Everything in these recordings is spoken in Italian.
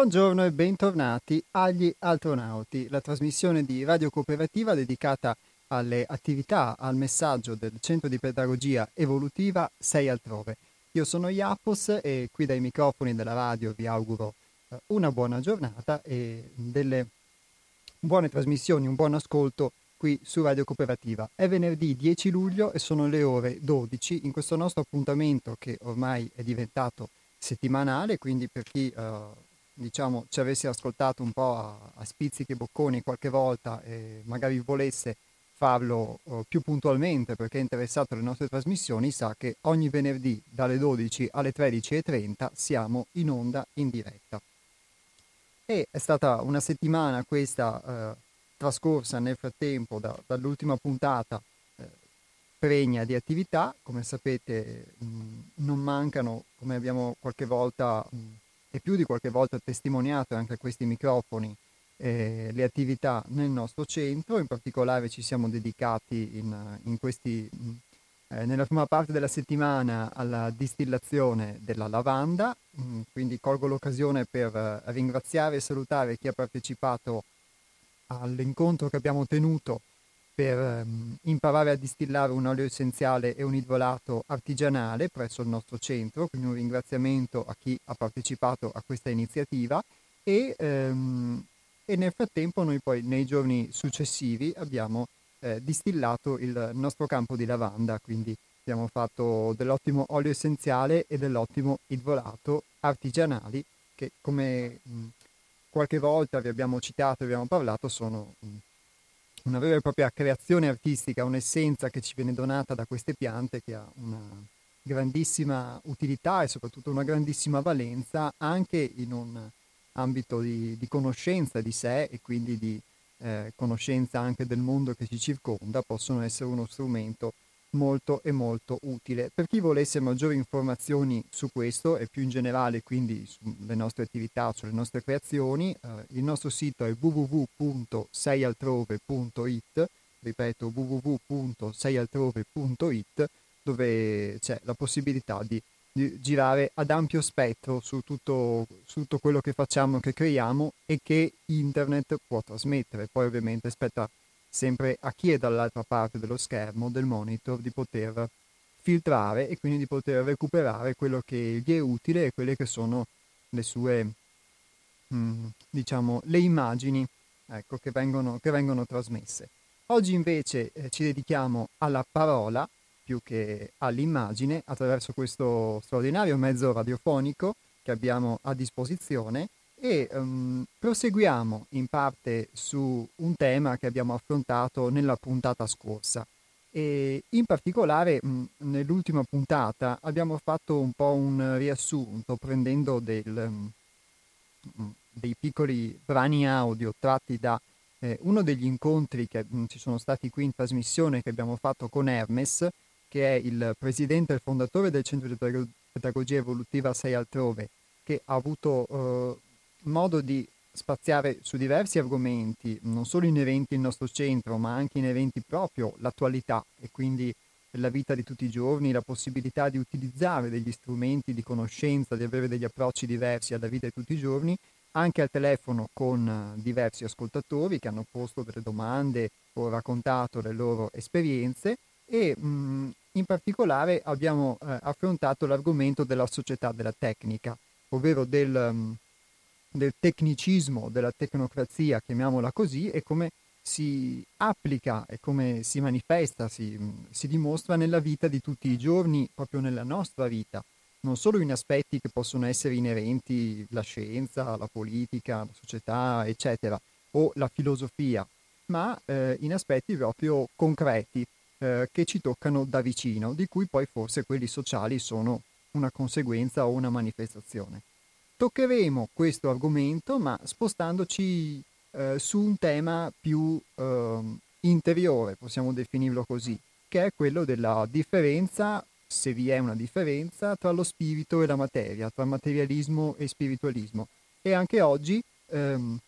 Buongiorno e bentornati agli Altronauti, la trasmissione di Radio Cooperativa dedicata alle attività, al messaggio del Centro di Pedagogia Evolutiva 6 Altrove. Io sono Iapos e qui dai microfoni della radio vi auguro eh, una buona giornata e delle buone trasmissioni, un buon ascolto qui su Radio Cooperativa. È venerdì 10 luglio e sono le ore 12 in questo nostro appuntamento che ormai è diventato settimanale, quindi per chi eh, diciamo, ci avesse ascoltato un po' a, a spizzichi e bocconi qualche volta e magari volesse farlo uh, più puntualmente perché è interessato alle nostre trasmissioni, sa che ogni venerdì dalle 12 alle 13.30 siamo in onda in diretta. E è stata una settimana questa uh, trascorsa nel frattempo da, dall'ultima puntata uh, pregna di attività, come sapete mh, non mancano, come abbiamo qualche volta mh, e più di qualche volta testimoniato anche a questi microfoni, eh, le attività nel nostro centro, in particolare ci siamo dedicati in, in questi, eh, nella prima parte della settimana alla distillazione della lavanda, mh, quindi colgo l'occasione per eh, ringraziare e salutare chi ha partecipato all'incontro che abbiamo tenuto per um, imparare a distillare un olio essenziale e un idrolato artigianale presso il nostro centro, quindi un ringraziamento a chi ha partecipato a questa iniziativa e um, e nel frattempo noi poi nei giorni successivi abbiamo eh, distillato il nostro campo di lavanda, quindi abbiamo fatto dell'ottimo olio essenziale e dell'ottimo idvolato artigianali che come mh, qualche volta vi abbiamo citato e abbiamo parlato sono mh, una vera e propria creazione artistica, un'essenza che ci viene donata da queste piante che ha una grandissima utilità e soprattutto una grandissima valenza anche in un ambito di, di conoscenza di sé e quindi di eh, conoscenza anche del mondo che ci circonda, possono essere uno strumento molto e molto utile. Per chi volesse maggiori informazioni su questo e più in generale quindi sulle nostre attività, sulle nostre creazioni, eh, il nostro sito è www.seialtrove.it, ripeto www.seialtrove.it, dove c'è la possibilità di di girare ad ampio spettro su tutto, su tutto quello che facciamo, che creiamo e che internet può trasmettere. Poi ovviamente spetta sempre a chi è dall'altra parte dello schermo, del monitor, di poter filtrare e quindi di poter recuperare quello che gli è utile e quelle che sono le sue, mm, diciamo, le immagini ecco, che, vengono, che vengono trasmesse. Oggi invece eh, ci dedichiamo alla parola più che all'immagine attraverso questo straordinario mezzo radiofonico che abbiamo a disposizione e um, proseguiamo in parte su un tema che abbiamo affrontato nella puntata scorsa. E in particolare nell'ultima puntata abbiamo fatto un po' un riassunto prendendo del, dei piccoli brani audio tratti da eh, uno degli incontri che ci sono stati qui in trasmissione che abbiamo fatto con Hermes che è il presidente e fondatore del Centro di Pedagogia Evolutiva 6 Altrove, che ha avuto eh, modo di spaziare su diversi argomenti, non solo inerenti al nostro centro, ma anche inerenti proprio l'attualità e quindi la vita di tutti i giorni, la possibilità di utilizzare degli strumenti di conoscenza, di avere degli approcci diversi alla vita di tutti i giorni, anche al telefono con diversi ascoltatori che hanno posto delle domande o raccontato le loro esperienze e mh, in particolare abbiamo eh, affrontato l'argomento della società della tecnica, ovvero del, um, del, tecnicismo, della tecnocrazia, chiamiamola così, e come si applica e come si manifesta, si, si dimostra nella vita di tutti i giorni, proprio nella nostra vita, non solo in aspetti che possono essere inerenti alla scienza, alla politica, alla società, eccetera, o la filosofia, ma eh, in aspetti proprio concreti, eh, che ci toccano da vicino, di cui poi forse quelli sociali sono una conseguenza o una manifestazione. Toccheremo questo argomento, ma spostandoci eh, su un tema più eh, interiore, possiamo definirlo così, che è quello della differenza, se vi è una differenza, tra lo spirito e la materia, tra materialismo e spiritualismo. E anche oggi ehm,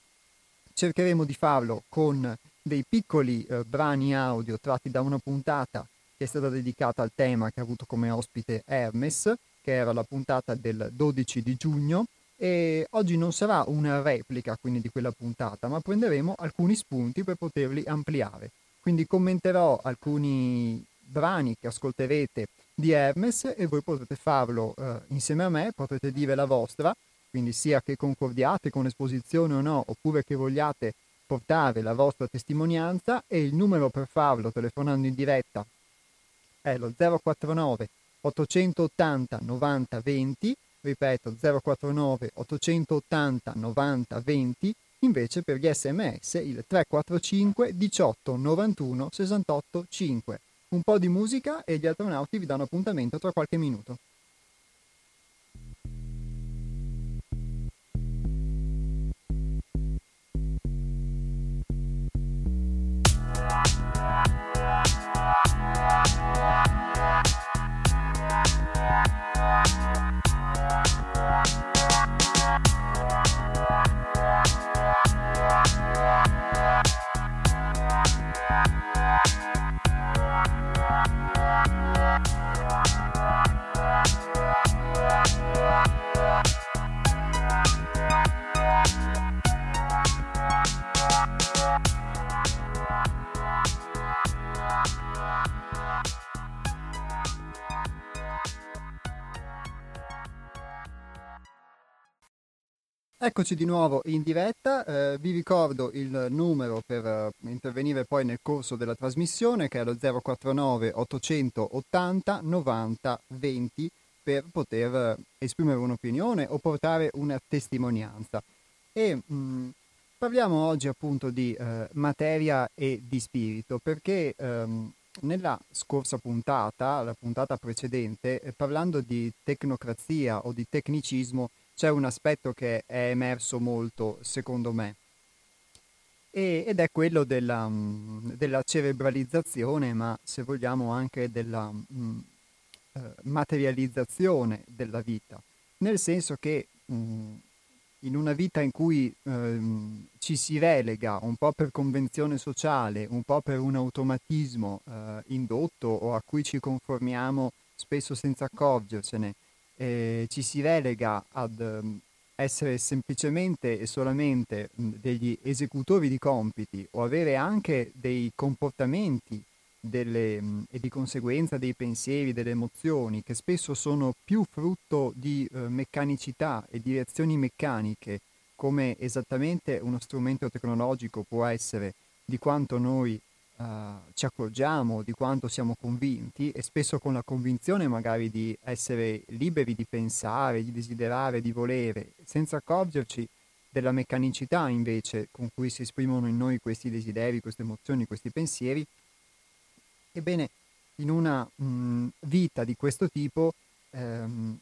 cercheremo di farlo con dei piccoli eh, brani audio tratti da una puntata che è stata dedicata al tema che ha avuto come ospite Hermes, che era la puntata del 12 di giugno, E oggi non sarà una replica quindi di quella puntata, ma prenderemo alcuni spunti per poterli ampliare. Quindi commenterò alcuni brani che ascolterete di Hermes e voi potete farlo eh, insieme a me, potrete dire la vostra, quindi sia che concordiate con l'esposizione o no, oppure che vogliate portare la vostra testimonianza e il numero per farlo telefonando in diretta è lo 049 880 90 20, ripeto 049 880 90 20, invece per gli sms il 345 18 91 68 5. Un po' di musica e gli astronauti vi danno appuntamento tra qualche minuto. you Eccoci di nuovo in diretta, eh, vi ricordo il numero per uh, intervenire poi nel corso della trasmissione che è lo 049 880 90 20 per poter uh, esprimere un'opinione o portare una testimonianza. E mh, mm, parliamo oggi appunto di uh, materia e di spirito perché um, nella scorsa puntata, la puntata precedente, eh, parlando di tecnocrazia o di tecnicismo, c'è un aspetto che è emerso molto, secondo me, e, ed è quello della, mm, della, cerebralizzazione, ma se vogliamo anche della mh, mm, eh, materializzazione della vita, nel senso che mh, mm, in una vita in cui ehm, ci si relega un po' per convenzione sociale, un po' per un automatismo eh, indotto o a cui ci conformiamo spesso senza accorgersene, eh, ci si relega ad um, essere semplicemente e solamente um, degli esecutori di compiti o avere anche dei comportamenti delle, um, e di conseguenza dei pensieri, delle emozioni che spesso sono più frutto di uh, meccanicità e di reazioni meccaniche come esattamente uno strumento tecnologico può essere di quanto noi uh, ci accorgiamo di quanto siamo convinti e spesso con la convinzione magari di essere liberi di pensare, di desiderare, di volere, senza accorgerci della meccanicità invece con cui si esprimono in noi questi desideri, queste emozioni, questi pensieri, ebbene in una mh, vita di questo tipo ehm,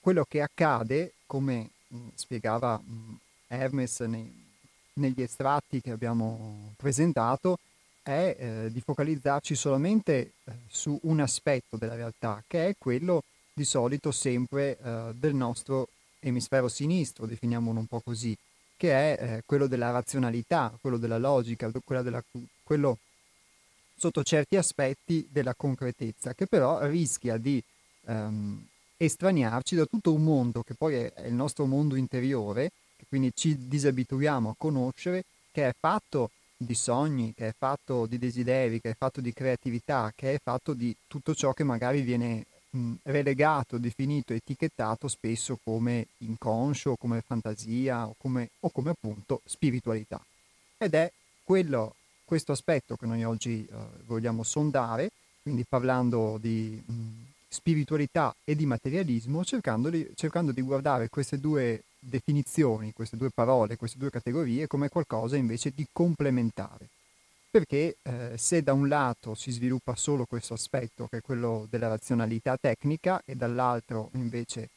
quello che accade, come mh, spiegava mh, Hermes nei, negli estratti che abbiamo presentato, è eh, di focalizzarci solamente eh, su un aspetto della realtà, che è quello di solito sempre eh, del nostro emisfero sinistro, definiamolo un po' così, che è eh, quello della razionalità, quello della logica, della, quello sotto certi aspetti della concretezza, che però rischia di ehm, estraniarci da tutto un mondo che poi è, è il nostro mondo interiore, che quindi ci disabituiamo a conoscere, che è fatto di sogni, che è fatto di desideri, che è fatto di creatività, che è fatto di tutto ciò che magari viene mh, relegato, definito, etichettato spesso come inconscio, come fantasia o come, o come appunto spiritualità. Ed è quello, questo aspetto che noi oggi eh, vogliamo sondare, quindi parlando di mh, spiritualità e di materialismo, cercando di, cercando di guardare queste due definizioni, queste due parole, queste due categorie come qualcosa invece di complementare. Perché eh, se da un lato si sviluppa solo questo aspetto, che è quello della razionalità tecnica, e dall'altro invece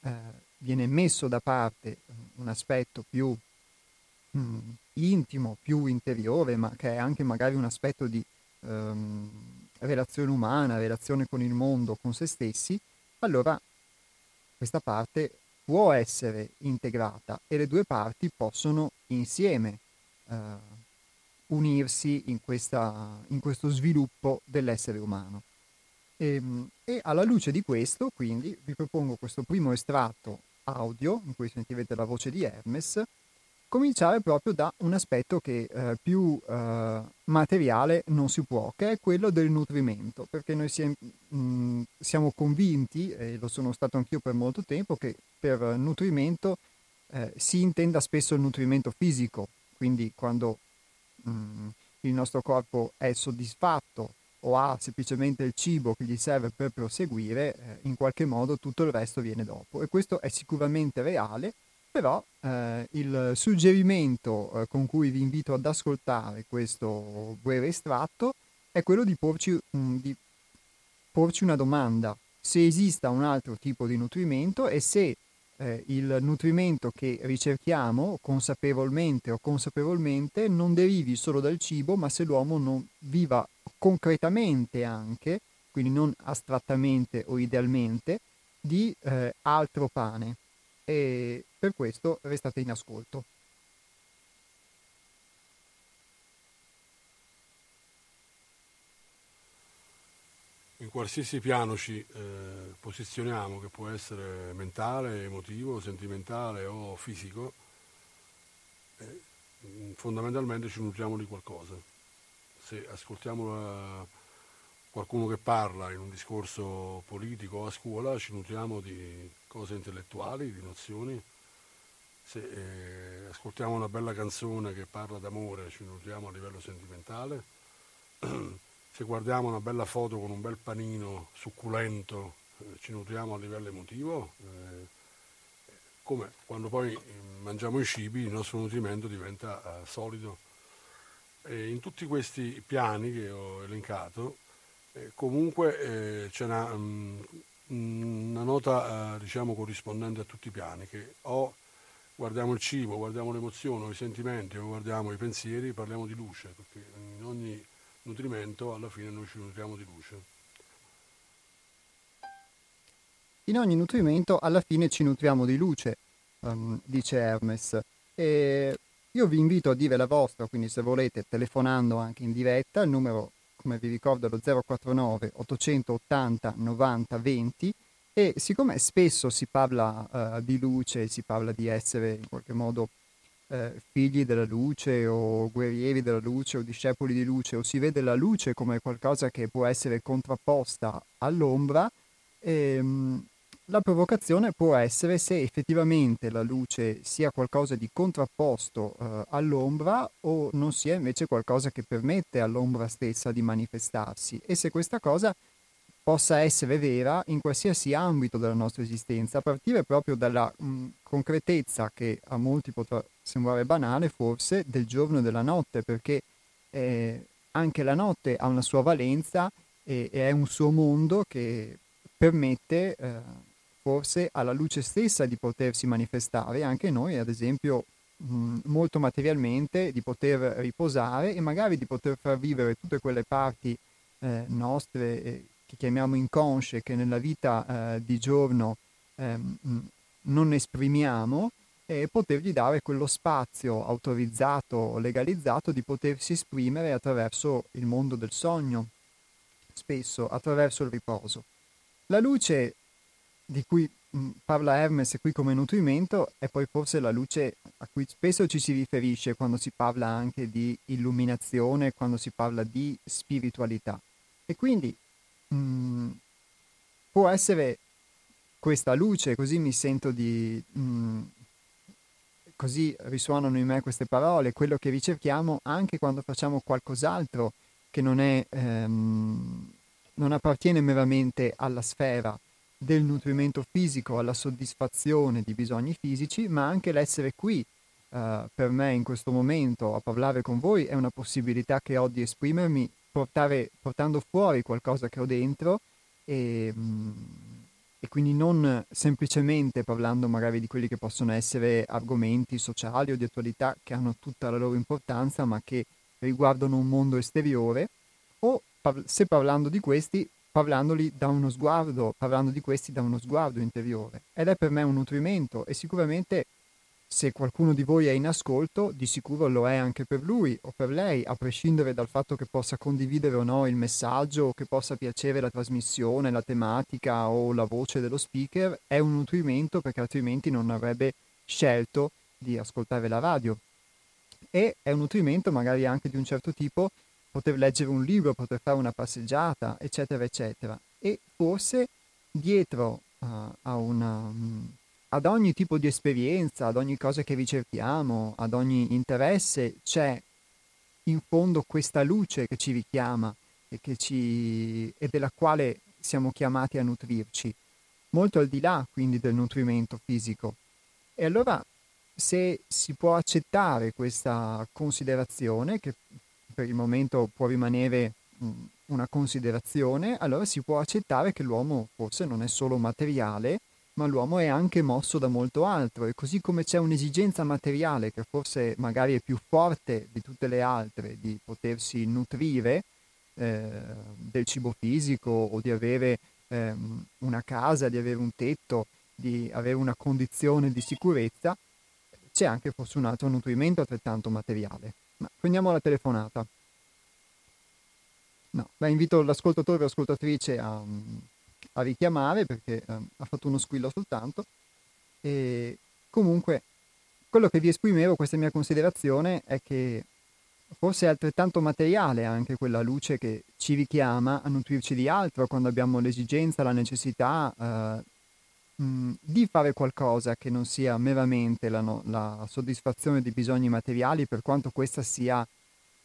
eh, viene messo da parte un aspetto più mh, mm, intimo, più interiore, ma che è anche magari un aspetto di ehm, relazione umana, relazione con il mondo, con se stessi, allora questa parte può essere integrata e le due parti possono insieme eh, unirsi in, questa, in, questo sviluppo dell'essere umano. E, ehm, e, alla luce di questo, quindi, vi propongo questo primo estratto audio, in cui sentirete la voce di Hermes, cominciare proprio da un aspetto che eh, più eh, materiale non si può, che è quello del nutrimento, perché noi siamo, mh, mm, siamo convinti, e lo sono stato anch'io per molto tempo, che per nutrimento eh, si intenda spesso il nutrimento fisico, quindi quando mh, mm, il nostro corpo è soddisfatto o ha semplicemente il cibo che gli serve per proseguire, eh, in qualche modo tutto il resto viene dopo. E questo è sicuramente reale, però eh, il suggerimento eh, con cui vi invito ad ascoltare questo breve estratto è quello di porci, um, di porci una domanda, se esista un altro tipo di nutrimento e se eh, il nutrimento che ricerchiamo consapevolmente o consapevolmente non derivi solo dal cibo, ma se l'uomo non viva concretamente anche, quindi non astrattamente o idealmente, di eh, altro pane. E per questo restate in ascolto. In qualsiasi piano ci eh, posizioniamo, che può essere mentale, emotivo, sentimentale o fisico, eh, fondamentalmente ci nutriamo di qualcosa. Se ascoltiamo la, qualcuno che parla in un discorso politico o a scuola, ci nutriamo di cose intellettuali, di nozioni. Se eh, ascoltiamo una bella canzone che parla d'amore, ci nutriamo a livello sentimentale. Se guardiamo una bella foto con un bel panino succulento, eh, ci nutriamo a livello emotivo. Eh, come quando poi mangiamo i cibi, il nostro nutrimento diventa eh, solido. E in tutti questi piani che ho elencato, eh, comunque eh, c'è una, um, una nota eh, diciamo corrispondente a tutti i piani, che o guardiamo il cibo, guardiamo l'emozione i sentimenti guardiamo i pensieri, parliamo di luce, perché in ogni nutrimento alla fine noi ci nutriamo di luce. In ogni nutrimento alla fine ci nutriamo di luce, um, dice Hermes. E io vi invito a dire la vostra, quindi se volete telefonando anche in diretta, il numero come vi ricordo lo 049 880 90 20 e siccome spesso si parla uh, di luce, si parla di essere in qualche modo uh, figli della luce o guerrieri della luce o discepoli di luce o si vede la luce come qualcosa che può essere contrapposta all'ombra, ehm, la provocazione può essere se effettivamente la luce sia qualcosa di contrapposto eh, all'ombra o non sia invece qualcosa che permette all'ombra stessa di manifestarsi. E se questa cosa possa essere vera in qualsiasi ambito della nostra esistenza, a partire proprio dalla mh, concretezza che a molti potrà sembrare banale forse del giorno e della notte, perché eh, anche la notte ha una sua valenza e, e è un suo mondo che permette eh, forse alla luce stessa di potersi manifestare, anche noi ad esempio mh, molto materialmente, di poter riposare e magari di poter far vivere tutte quelle parti eh, nostre che chiamiamo inconsce, che nella vita eh, di giorno ehm, non esprimiamo e potergli dare quello spazio autorizzato, legalizzato di potersi esprimere attraverso il mondo del sogno, spesso attraverso il riposo. La luce di cui mh, parla Hermes qui come nutrimento è poi forse la luce a cui spesso ci si riferisce quando si parla anche di illuminazione, quando si parla di spiritualità. E quindi mh, può essere questa luce, così mi sento di... Mh, così risuonano in me queste parole, quello che ricerchiamo anche quando facciamo qualcos'altro che non, è, ehm, non appartiene meramente alla sfera del nutrimento fisico alla soddisfazione di bisogni fisici, ma anche l'essere qui uh, per me in questo momento a parlare con voi è una possibilità che ho di esprimermi portare, portando fuori qualcosa che ho dentro e, mm, e quindi non semplicemente parlando magari di quelli che possono essere argomenti sociali o di attualità che hanno tutta la loro importanza, ma che riguardano un mondo esteriore, o se parlando di questi parlandoli da uno sguardo, parlando di questi da uno sguardo interiore. Ed è per me un nutrimento e sicuramente se qualcuno di voi è in ascolto, di sicuro lo è anche per lui o per lei, a prescindere dal fatto che possa condividere o no il messaggio o che possa piacere la trasmissione, la tematica o la voce dello speaker, è un nutrimento perché altrimenti non avrebbe scelto di ascoltare la radio. E è un nutrimento magari anche di un certo tipo poter leggere un libro, poter fare una passeggiata, eccetera, eccetera. E forse dietro uh, a una... Um, ad ogni tipo di esperienza, ad ogni cosa che ricerchiamo, ad ogni interesse, c'è in fondo questa luce che ci richiama e, che ci, e della quale siamo chiamati a nutrirci, molto al di là quindi del nutrimento fisico. E allora se si può accettare questa considerazione, che per il momento può rimanere una considerazione, allora si può accettare che l'uomo forse non è solo materiale, ma l'uomo è anche mosso da molto altro e così come c'è un'esigenza materiale che forse magari è più forte di tutte le altre di potersi nutrire eh, del cibo fisico o di avere eh, una casa, di avere un tetto, di avere una condizione di sicurezza, c'è anche forse un altro nutrimento altrettanto materiale. Ma prendiamo la telefonata. No, beh, invito l'ascoltatore o l'ascoltatrice a, a richiamare perché eh, ha fatto uno squillo soltanto. E comunque quello che vi esprimevo, questa mia considerazione, è che forse è altrettanto materiale anche quella luce che ci richiama a nutrirci di altro quando abbiamo l'esigenza, la necessità eh, mh, di fare qualcosa che non sia meramente la, no, la, soddisfazione di bisogni materiali, per quanto questa sia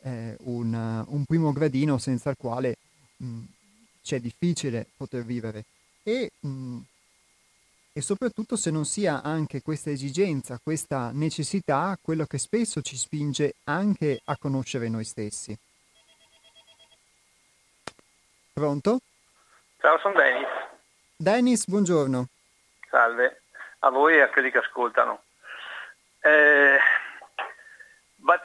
eh, un, un, primo gradino senza il quale mh, c'è difficile poter vivere e, mh, mm, e soprattutto se non sia anche questa esigenza, questa necessità, quello che spesso ci spinge anche a conoscere noi stessi. Pronto? Ciao, sono Dennis. Dennis, buongiorno. Salve, a voi e a quelli che ascoltano. Eh,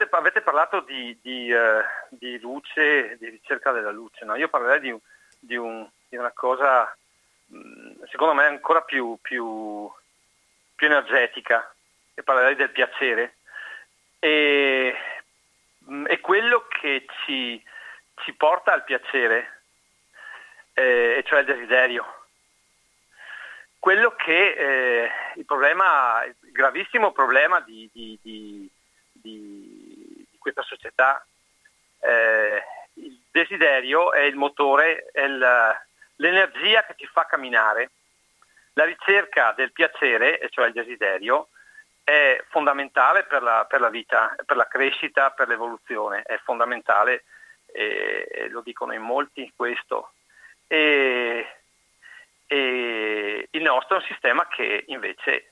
avete parlato di, di, uh, di, luce, di ricerca della luce, no? io parlerei di, di, un, di una cosa mm, secondo me ancora più, più, più energetica e parlerei del piacere. E, mm, è quello che ci, ci, porta al piacere eh, e cioè il desiderio. Quello che eh, il problema il gravissimo problema di, di, di, di questa società eh, il desiderio è il motore, è il, l'energia che ci fa camminare. La ricerca del piacere, cioè il desiderio, è fondamentale per la, per la vita, per la crescita, per l'evoluzione, è fondamentale, e, e lo dicono in molti questo. E, e il nostro è un sistema che invece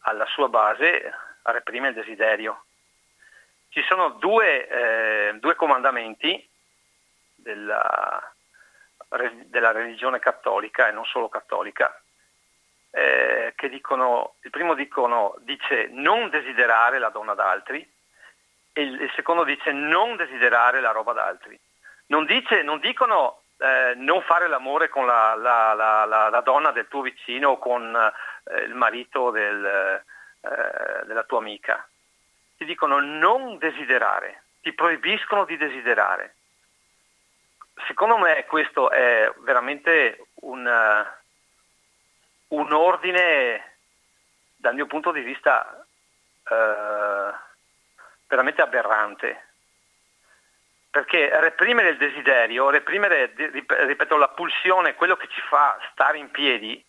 alla sua base reprime il desiderio ci sono due, eh, due comandamenti della, della, religione cattolica e non solo cattolica eh, che dicono, il primo dicono, dice non desiderare la donna d'altri e il, il secondo dice non desiderare la roba d'altri. Non, dice, non dicono eh, non fare l'amore con la, la, la, la, donna del tuo vicino o con eh, il marito del, eh, della tua amica ti dicono non desiderare, ti proibiscono di desiderare. Secondo me questo è veramente un, un ordine, dal mio punto di vista, uh, veramente aberrante. Perché reprimere il desiderio, reprimere, ripeto, la pulsione, quello che ci fa stare in piedi,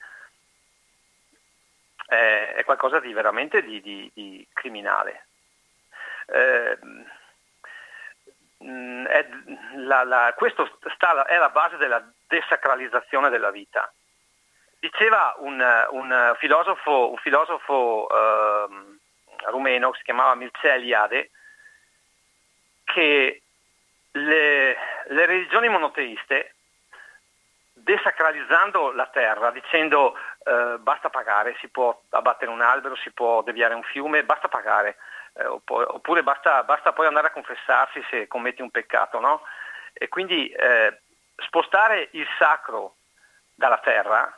è, qualcosa di veramente di, di, di criminale eh, la, la, questo sta, è la base della desacralizzazione della vita. Diceva un, un filosofo, un filosofo eh, rumeno che si chiamava Mircea Eliade che le, le religioni monoteiste desacralizzando la terra, dicendo eh, basta pagare, si può abbattere un albero, si può deviare un fiume, basta pagare, eh, oppure basta, basta, poi andare a confessarsi se commetti un peccato, no? E quindi eh, spostare il sacro dalla terra,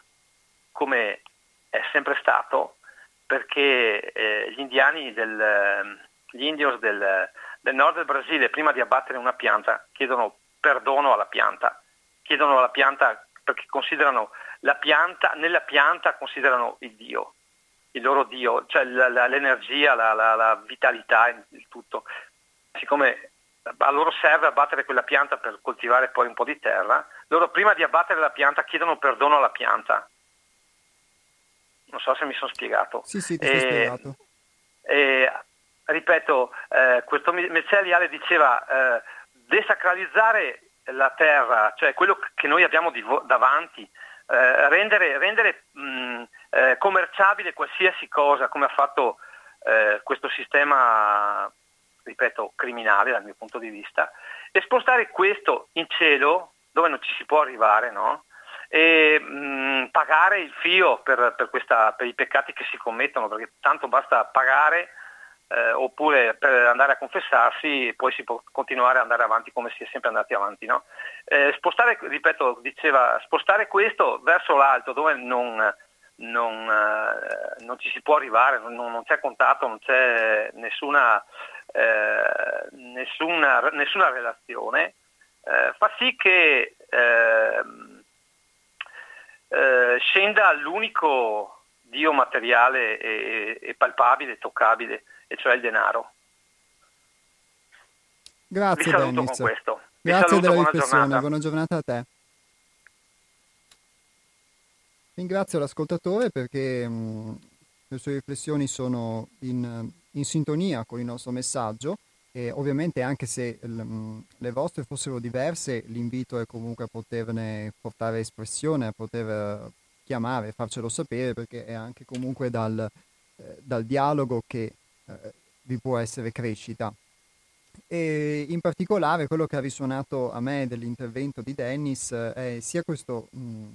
come è sempre stato, perché eh, gli indiani del, gli indios del, del nord del Brasile prima di abbattere una pianta chiedono perdono alla pianta, chiedono alla pianta perché considerano la pianta, nella pianta considerano il Dio, il loro Dio, cioè la, la, l'energia, la, la, vitalità, il tutto. Siccome a loro serve abbattere quella pianta per coltivare poi un po' di terra, loro prima di abbattere la pianta chiedono perdono alla pianta. Non so se mi sono spiegato. Sì, sì, ti sei spiegato. E, ripeto, eh, questo Mezzelliale diceva eh, desacralizzare la terra, cioè quello che noi abbiamo vo- davanti, eh, rendere, rendere mh, eh, commerciabile qualsiasi cosa, come ha fatto eh, questo sistema ripeto, criminale dal mio punto di vista, e spostare questo in cielo, dove non ci si può arrivare, no? e mh, pagare il fio per, per, questa, per, i peccati che si commettono, perché tanto basta pagare eh, oppure per andare a confessarsi e poi si può continuare ad andare avanti come si è sempre andati avanti. No? Eh, spostare, ripeto, diceva, spostare questo verso l'alto dove non, non, eh, non ci si può arrivare, non, non c'è contatto, non c'è nessuna eh, nessuna, nessuna, relazione, eh, fa sì che ehm, eh, scenda l'unico Dio materiale e, e palpabile, toccabile, e cioè il denaro. Grazie Dennis. Grazie della buona riflessione, giornata. buona giornata a te. Ringrazio l'ascoltatore perché mh, le sue riflessioni sono in in sintonia con il nostro messaggio e ovviamente anche se l- le vostre fossero diverse l'invito è comunque a poterne portare espressione, a poter chiamare, farcelo sapere perché è anche comunque dal, eh, dal dialogo che eh, vi può essere crescita. E in particolare quello che ha risuonato a me dell'intervento di Dennis è sia questo mh,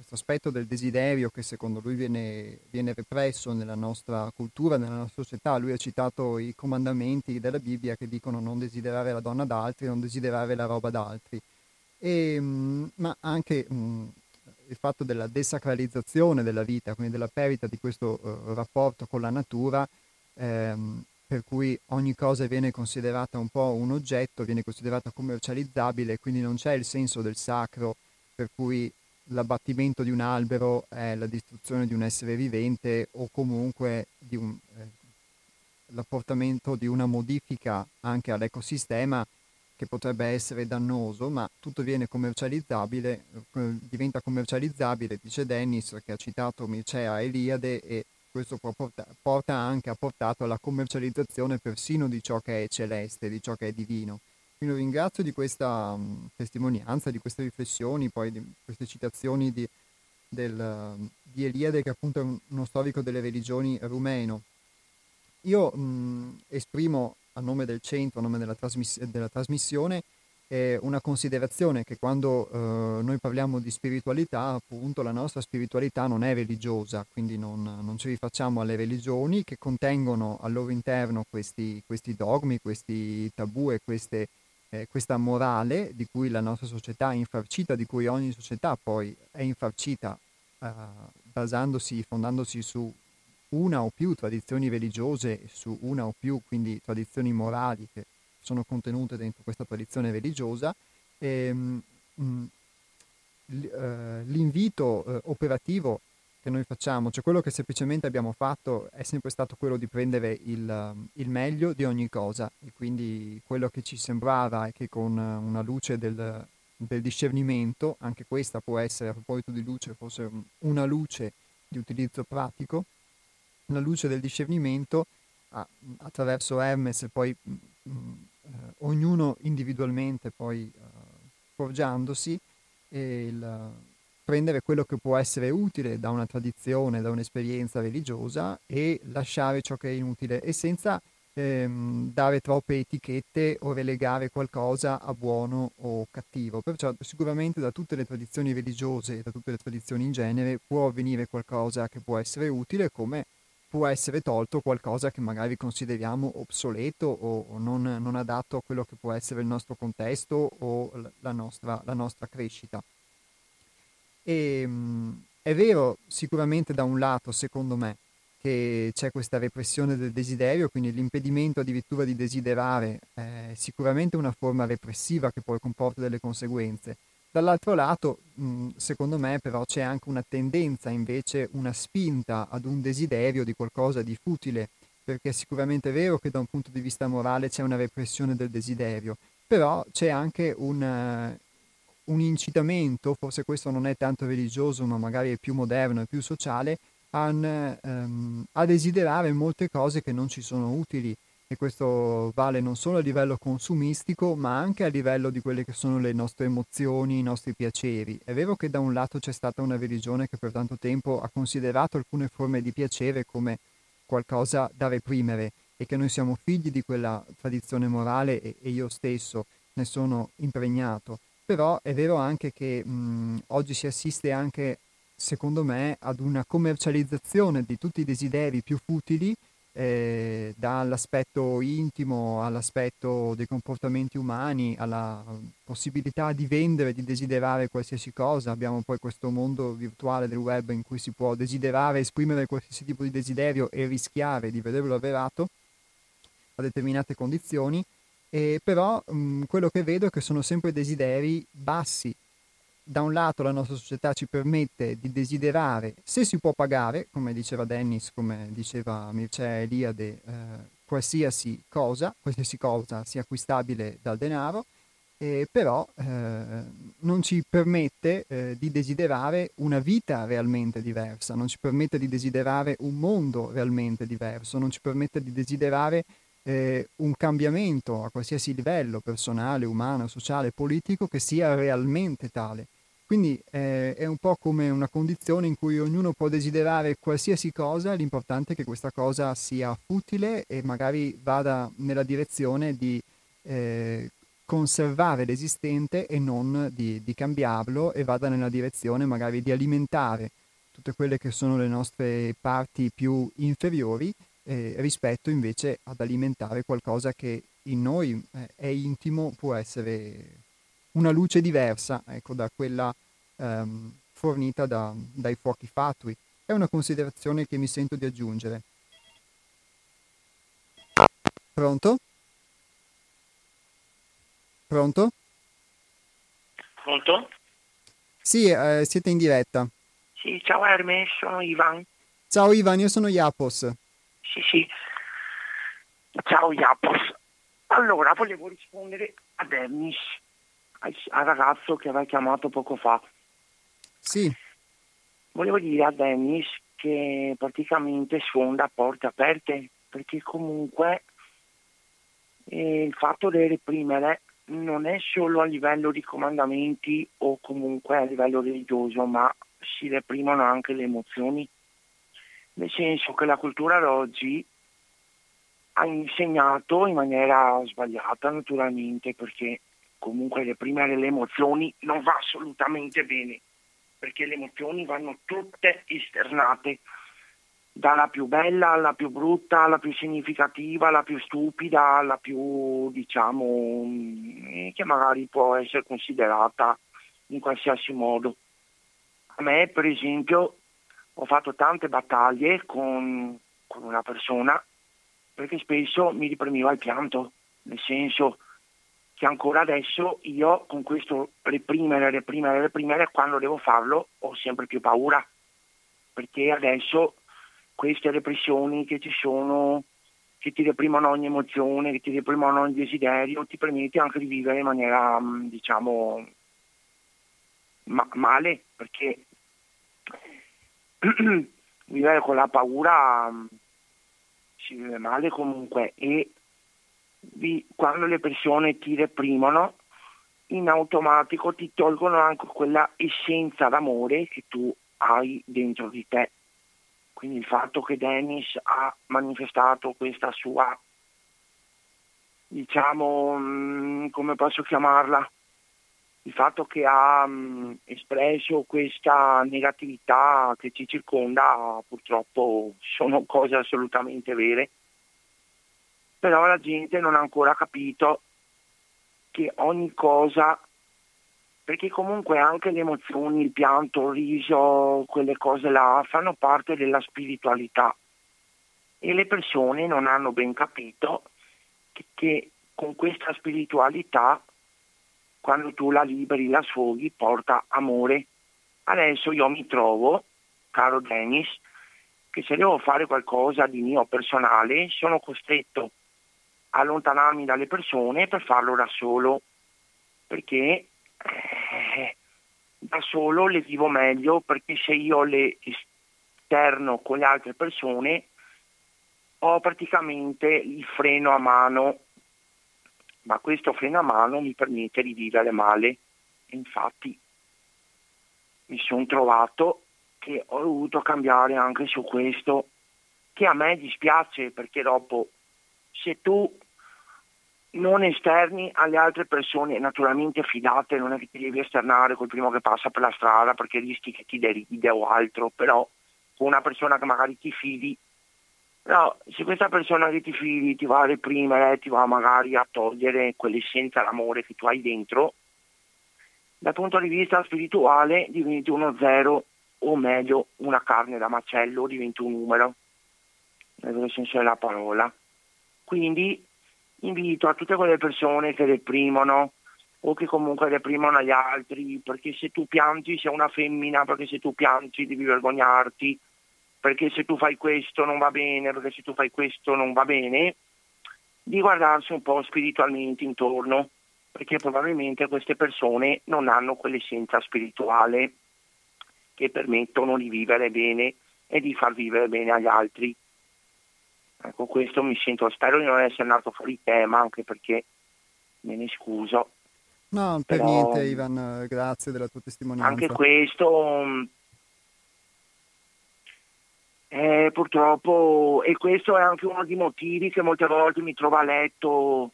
questo aspetto del desiderio che secondo lui viene, viene, represso nella nostra cultura, nella nostra società. Lui ha citato i comandamenti della Bibbia che dicono non desiderare la donna d'altri, non desiderare la roba d'altri. E, mm, ma anche mh, mm, il fatto della desacralizzazione della vita, quindi della perdita di questo uh, rapporto con la natura, ehm, per cui ogni cosa viene considerata un po' un oggetto, viene considerata commercializzabile, quindi non c'è il senso del sacro, per cui l'abbattimento di un albero è la distruzione di un essere vivente o comunque un, eh, l'apportamento di una modifica anche all'ecosistema che potrebbe essere dannoso, ma tutto viene commercializzabile, eh, diventa commercializzabile, dice Dennis che ha citato Mircea Eliade e questo porta anche, ha portato alla commercializzazione persino di ciò che è celeste, di ciò che è divino. Quindi ringrazio di questa um, testimonianza, di queste riflessioni, poi di queste citazioni di, del, di Eliade, che appunto è uno storico delle religioni rumeno. Io mh, esprimo a nome del centro, a nome della, trasmiss- della trasmissione, eh, una considerazione che quando eh, noi parliamo di spiritualità, appunto la nostra spiritualità non è religiosa, quindi non, non ci rifacciamo alle religioni che contengono al loro interno questi, questi dogmi, questi tabù e queste eh, questa morale di cui la nostra società è infarcita, di cui ogni società poi è infarcita eh, basandosi, fondandosi su una o più tradizioni religiose, su una o più quindi tradizioni morali che sono contenute dentro questa tradizione religiosa. Ehm, mh, eh, l'invito eh, operativo che noi facciamo, cioè quello che semplicemente abbiamo fatto è sempre stato quello di prendere il, il meglio di ogni cosa e quindi quello che ci sembrava è che con una luce del, del discernimento, anche questa può essere a proposito di luce, forse una luce di utilizzo pratico, la luce del discernimento attraverso Hermes e poi mh, mh, eh, ognuno individualmente poi uh, forgiandosi e il, prendere quello che può essere utile da una tradizione, da un'esperienza religiosa e lasciare ciò che è inutile e senza ehm, dare troppe etichette o relegare qualcosa a buono o cattivo. Perciò sicuramente da tutte le tradizioni religiose e da tutte le tradizioni in genere può avvenire qualcosa che può essere utile come può essere tolto qualcosa che magari consideriamo obsoleto o non, non adatto a quello che può essere il nostro contesto o la nostra, la nostra crescita. E, ehm, è vero sicuramente da un lato, secondo me, che c'è questa repressione del desiderio, quindi l'impedimento addirittura di desiderare è sicuramente una forma repressiva che poi comporta delle conseguenze. Dall'altro lato, secondo me, però c'è anche una tendenza, invece, una spinta ad un desiderio di qualcosa di futile, perché è sicuramente vero che da un punto di vista morale c'è una repressione del desiderio, però c'è anche un, un incitamento, forse questo non è tanto religioso, ma magari è più moderno e più sociale, a, um, a desiderare molte cose che non ci sono utili e questo vale non solo a livello consumistico ma anche a livello di quelle che sono le nostre emozioni, i nostri piaceri. È vero che da un lato c'è stata una religione che per tanto tempo ha considerato alcune forme di piacere come qualcosa da reprimere e che noi siamo figli di quella tradizione morale e, e io stesso ne sono impregnato, però è vero anche che mh, oggi si assiste anche, secondo me, ad una commercializzazione di tutti i desideri più futili eh, dall'aspetto intimo all'aspetto dei comportamenti umani, alla possibilità di vendere, di desiderare qualsiasi cosa. Abbiamo poi questo mondo virtuale del web in cui si può desiderare, esprimere qualsiasi tipo di desiderio e rischiare di vederlo avverato a determinate condizioni. E però mh, quello che vedo è che sono sempre desideri bassi, da un lato la nostra società ci permette di desiderare, se si può pagare, come diceva Dennis, come diceva Mircea Eliade, eh, qualsiasi cosa, qualsiasi cosa sia acquistabile dal denaro, eh, però eh, non ci permette eh, di desiderare una vita realmente diversa, non ci permette di desiderare un mondo realmente diverso, non ci permette di desiderare eh, un cambiamento a qualsiasi livello, personale, umano, sociale, politico, che sia realmente tale. Quindi eh, è un po' come una condizione in cui ognuno può desiderare qualsiasi cosa, l'importante è che questa cosa sia utile e magari vada nella direzione di eh, conservare l'esistente e non di, di, cambiarlo e vada nella direzione magari di alimentare tutte quelle che sono le nostre parti più inferiori eh, rispetto invece ad alimentare qualcosa che in noi eh, è intimo, può essere una luce diversa ecco, da quella ehm, fornita da, dai fuochi fatui. È una considerazione che mi sento di aggiungere. Pronto? Pronto? Pronto? Sì, eh, siete in diretta. Sì, ciao Hermes, sono Ivan. Ciao Ivan, io sono Iapos. Sì, sì. Ciao Iapos. Allora, volevo rispondere a Dennis al ragazzo che aveva chiamato poco fa. Sì. Volevo dire a Dennis che praticamente sfonda porte aperte, perché comunque eh, il fatto di reprimere non è solo a livello di comandamenti o comunque a livello religioso, ma si reprimono anche le emozioni. Nel senso che la cultura d'oggi ha insegnato in maniera sbagliata naturalmente perché comunque reprimere le emozioni non va assolutamente bene, perché le emozioni vanno tutte esternate, dalla più bella alla più brutta, alla più significativa, alla più stupida, alla più, diciamo, mm, che magari può essere considerata in qualsiasi modo. A me, per esempio, ho fatto tante battaglie con, con una persona perché spesso mi ripremiva il pianto, nel senso che ancora adesso io con questo reprimere, reprimere, reprimere, quando devo farlo ho sempre più paura, perché adesso queste repressioni che ci sono, che ti reprimono ogni emozione, che ti reprimono ogni desiderio, ti permette anche di vivere in maniera, mm, diciamo, ma- male, perché vivere con la paura mm, si vive male comunque e vi, quando le persone ti reprimono, in automatico ti tolgono anche quella essenza d'amore che tu hai dentro di te. Quindi il fatto che Dennis ha manifestato questa sua, diciamo, mm, come posso chiamarla, il fatto che ha mh, mm, espresso questa negatività che ci circonda purtroppo sono cose assolutamente vere. Però la gente non ha ancora capito che ogni cosa, perché comunque anche le emozioni, il pianto, il riso, quelle cose là fanno parte della spiritualità. E le persone non hanno ben capito che, che con questa spiritualità, quando tu la liberi, la sfoghi, porta amore. Adesso io mi trovo, caro Dennis, che se devo fare qualcosa di mio personale sono costretto a allontanarmi dalle persone per farlo da solo, perché eh, da solo le vivo meglio, perché se io le esterno con le altre persone ho praticamente il freno a mano, ma questo freno a mano mi permette di vivere male. Infatti mi sono trovato che ho dovuto cambiare anche su questo, che a me dispiace perché dopo se tu non esterni alle altre persone, naturalmente fidate, non è che ti devi esternare col primo che passa per la strada perché rischi che ti deride o altro, però con una persona che magari ti fidi, però se questa persona che ti fidi ti va a reprimere, ti va magari a togliere quell'essenza d'amore che tu hai dentro, dal punto di vista spirituale diventi uno zero o meglio una carne da macello diventa un numero, nel vero senso della parola. Quindi invito a tutte quelle persone che reprimono o che comunque reprimono gli altri, perché se tu piangi sei una femmina, perché se tu piangi devi vergognarti, perché se tu fai questo non va bene, perché se tu fai questo non va bene, di guardarsi un po' spiritualmente intorno, perché probabilmente queste persone non hanno quell'essenza spirituale che permettono di vivere bene e di far vivere bene agli altri. Ecco, questo mi sento, spero di non essere andato fuori tema, anche perché me ne scuso. No, per Però, niente Ivan, grazie della tua testimonianza. Anche questo eh, purtroppo, e questo è anche uno dei motivi che molte volte mi trovo a letto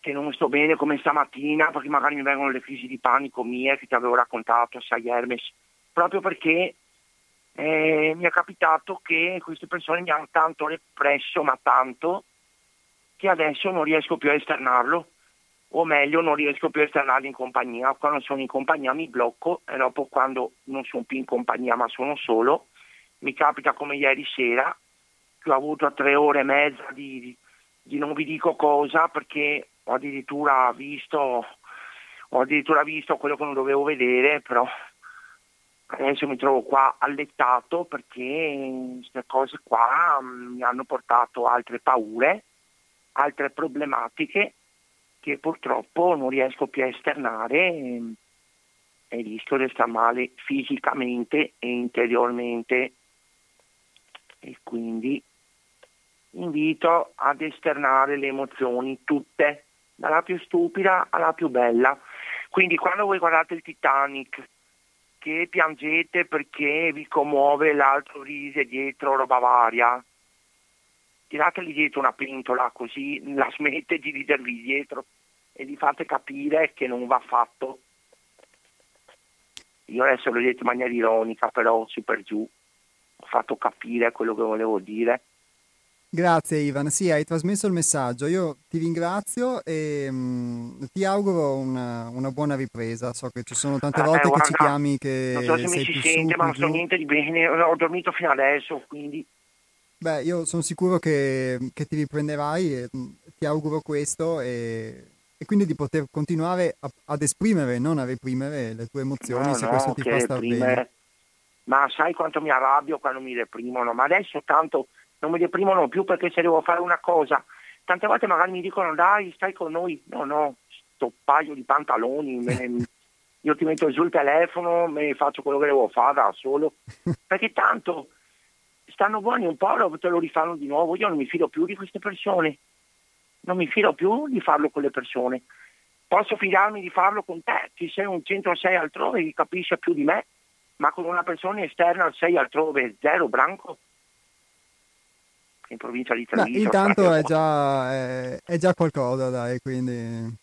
che non sto bene come stamattina, perché magari mi vengono le crisi di panico mie che ti avevo raccontato, sai Hermes, proprio perché eh, mi è capitato che queste persone mi hanno tanto represso, ma tanto, che adesso non riesco più a esternarlo, o meglio non riesco più a esternarlo in compagnia. Quando sono in compagnia mi blocco e dopo quando non sono più in compagnia ma sono solo, mi capita come ieri sera, che ho avuto tre ore e mezza di, di, di non vi dico cosa perché ho addirittura visto ho addirittura visto quello che non dovevo vedere, però adesso mi trovo qua allettato perché queste cose qua mm, mi hanno portato altre paure, altre problematiche che purtroppo non riesco più a esternare e, e rischio di stare male fisicamente e interiormente e quindi invito ad esternare le emozioni tutte, dalla più stupida alla più bella. Quindi quando voi guardate il Titanic che piangete perché vi commuove l'altro rise dietro roba varia, tirateli dietro una pentola così la smette di ridervi dietro e vi fate capire che non va fatto. Io adesso l'ho detto in maniera ironica, però su per giù fatto capire quello che volevo dire. Grazie Ivan, sì, hai trasmesso il messaggio. Io ti ringrazio e mh, mm, ti auguro una, una, buona ripresa. So che ci sono tante eh, volte guarda, che ci chiami che non so se mi si sente, su, ma non so niente di bene. Ho dormito fino adesso, quindi Beh, io sono sicuro che, che ti riprenderai e mm, ti auguro questo e, e quindi di poter continuare a, ad esprimere, non a reprimere le tue emozioni no, se no, questo ti fa star bene. Ma sai quanto mi arrabbio quando mi reprimono? Ma adesso tanto non mi deprimono più perché se devo fare una cosa, tante volte magari mi dicono dai stai con noi, no no, sto paio di pantaloni, ne, io ti metto giù il telefono, me faccio quello che devo fare da solo, perché tanto stanno buoni un po' te lo rifanno di nuovo, io non mi fido più di queste persone, non mi fido più di farlo con le persone, posso fidarmi di farlo con te, che sei un centro sei altrove che capisce più di me, ma con una persona esterna sei altrove, zero branco in provincia di Treviso. No, intanto è già, è, è già, qualcosa, dai, quindi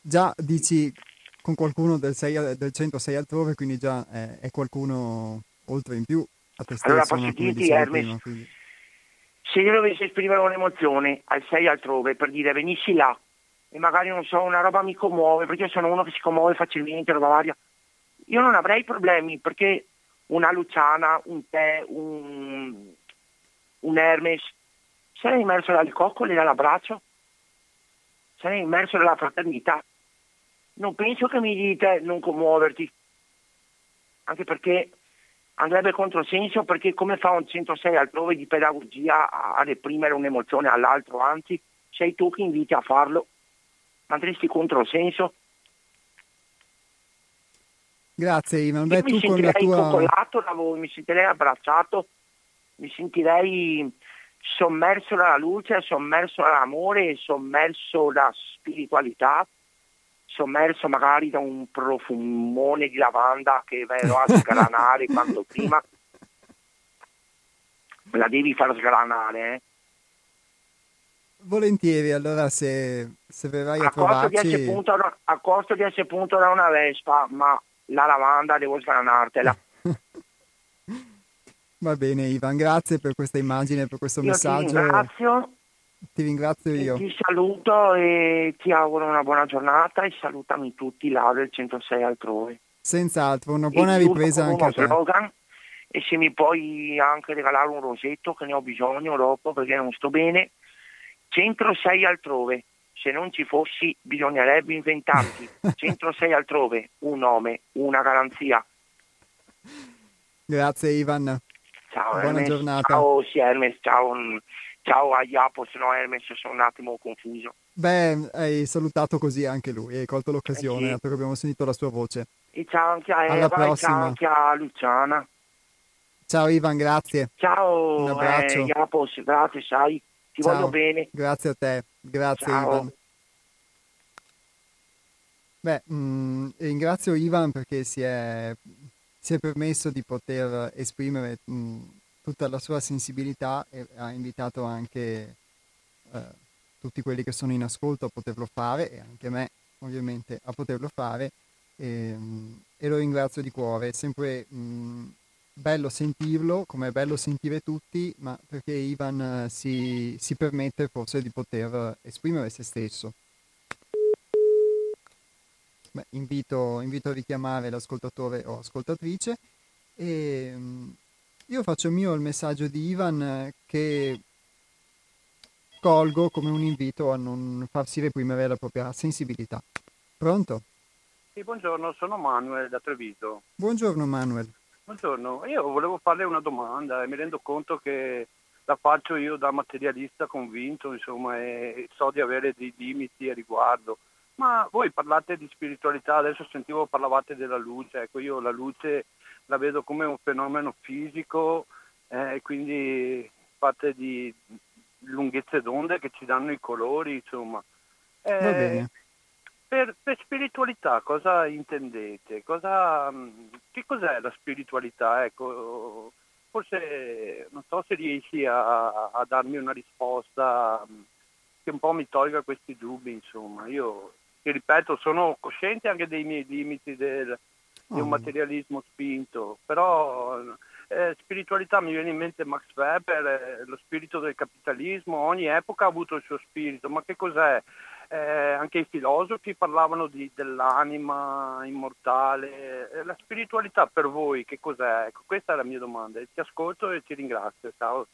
già dici con qualcuno del, 6, del 106 altrove, quindi già è, è, qualcuno oltre in più a te stesso. Allora posso dirti, Hermes, prima, quindi... se io dovessi esprimere un'emozione al 6 altrove per dire venissi là e magari non so, una roba mi commuove, perché io sono uno che si commuove facilmente, roba varia, io non avrei problemi perché una Luciana, un tè, un, un Hermes, sarei immerso dalle coccole e dall'abbraccio, sarei immerso nella fraternità. Non penso che mi dite non commuoverti, anche perché andrebbe controsenso perché come fa un 106 altrove di pedagogia a reprimere un'emozione all'altro, anzi sei tu che inviti a farlo, andresti controsenso. Grazie Ivan, Beh, mi la tua... coccolato da voi, mi sentirei abbracciato, mi sentirei sommerso dalla luce, sommerso dall'amore, sommerso da spiritualità, sommerso magari da un profumone di lavanda che verrò a sgranare quanto prima. La devi far sgranare, eh? Volentieri, allora se, se verrai a, a trovarci... Costo una, a costo di essere punto da una Vespa, ma la lavanda devo sgranartela. Va bene Ivan, grazie per questa immagine, per questo io messaggio. Ti ringrazio. Ti ringrazio io. Ti saluto e ti auguro una buona giornata e salutami tutti là del 106 altrove. Senz'altro, una buona e ripresa anche a te. Slogan, e se mi puoi anche regalare un rosetto che ne ho bisogno dopo perché non sto bene. 106 altrove, se non ci fossi bisognerebbe inventarti. 106 altrove, un nome, una garanzia. Grazie Ivan. Ciao Buona Hermes. giornata. Ciao sì, Hermes, ciao, ciao a Iapo, se no Hermes sono un attimo confuso. Beh, hai salutato così anche lui, hai colto l'occasione, Eh sì. perché abbiamo sentito la sua voce. E ciao anche a Alla Eva e ciao anche a Luciana. Ciao Ivan, grazie. Ciao Un abbraccio. eh, Iapo, sì, grazie, sai, ti Ciao. voglio bene. Grazie a te, grazie Ciao. Ivan. Beh, mh, ringrazio Ivan perché si è, si è permesso di poter esprimere mh, tutta la sua sensibilità e ha invitato anche eh, tutti quelli che sono in ascolto a poterlo fare e anche me ovviamente a poterlo fare e, mh, e lo ringrazio di cuore. Sempre mh, bello sentirlo, come è bello sentire tutti, ma perché Ivan eh, si, si permette forse di poter esprimere se stesso. Beh, invito, invito a richiamare l'ascoltatore o ascoltatrice e mm, io faccio mio il messaggio di Ivan eh, che colgo come un invito a non farsi reprimere la propria sensibilità. Pronto? Sì, buongiorno, sono Manuel da Treviso. Buongiorno Manuel. Buongiorno, io volevo farle una domanda e mi rendo conto che la faccio io da materialista convinto, insomma, e so di avere dei limiti a riguardo. Ma voi parlate di spiritualità, adesso sentivo parlavate della luce, ecco io la luce la vedo come un fenomeno fisico eh, e quindi fatte di lunghezze d'onde che ci danno i colori, insomma. Va Eh, bene. Per, per spiritualità cosa intendete? Cosa, mh, che cos'è la spiritualità? Ecco, forse non so se riesci a, a darmi una risposta mh, che un po' mi tolga questi dubbi, insomma. Io, ti ripeto, sono cosciente anche dei miei limiti del- di un Oh. materialismo spinto, però eh, spiritualità mi viene in mente Max Weber, eh, lo spirito del capitalismo, ogni epoca ha avuto il suo spirito, ma che cos'è? Eh, anche i filosofi parlavano di- dell'anima immortale, Eh, la spiritualità per voi che cos'è? Ecco, questa è la mia domanda, ti ascolto e ti ringrazio, ciao.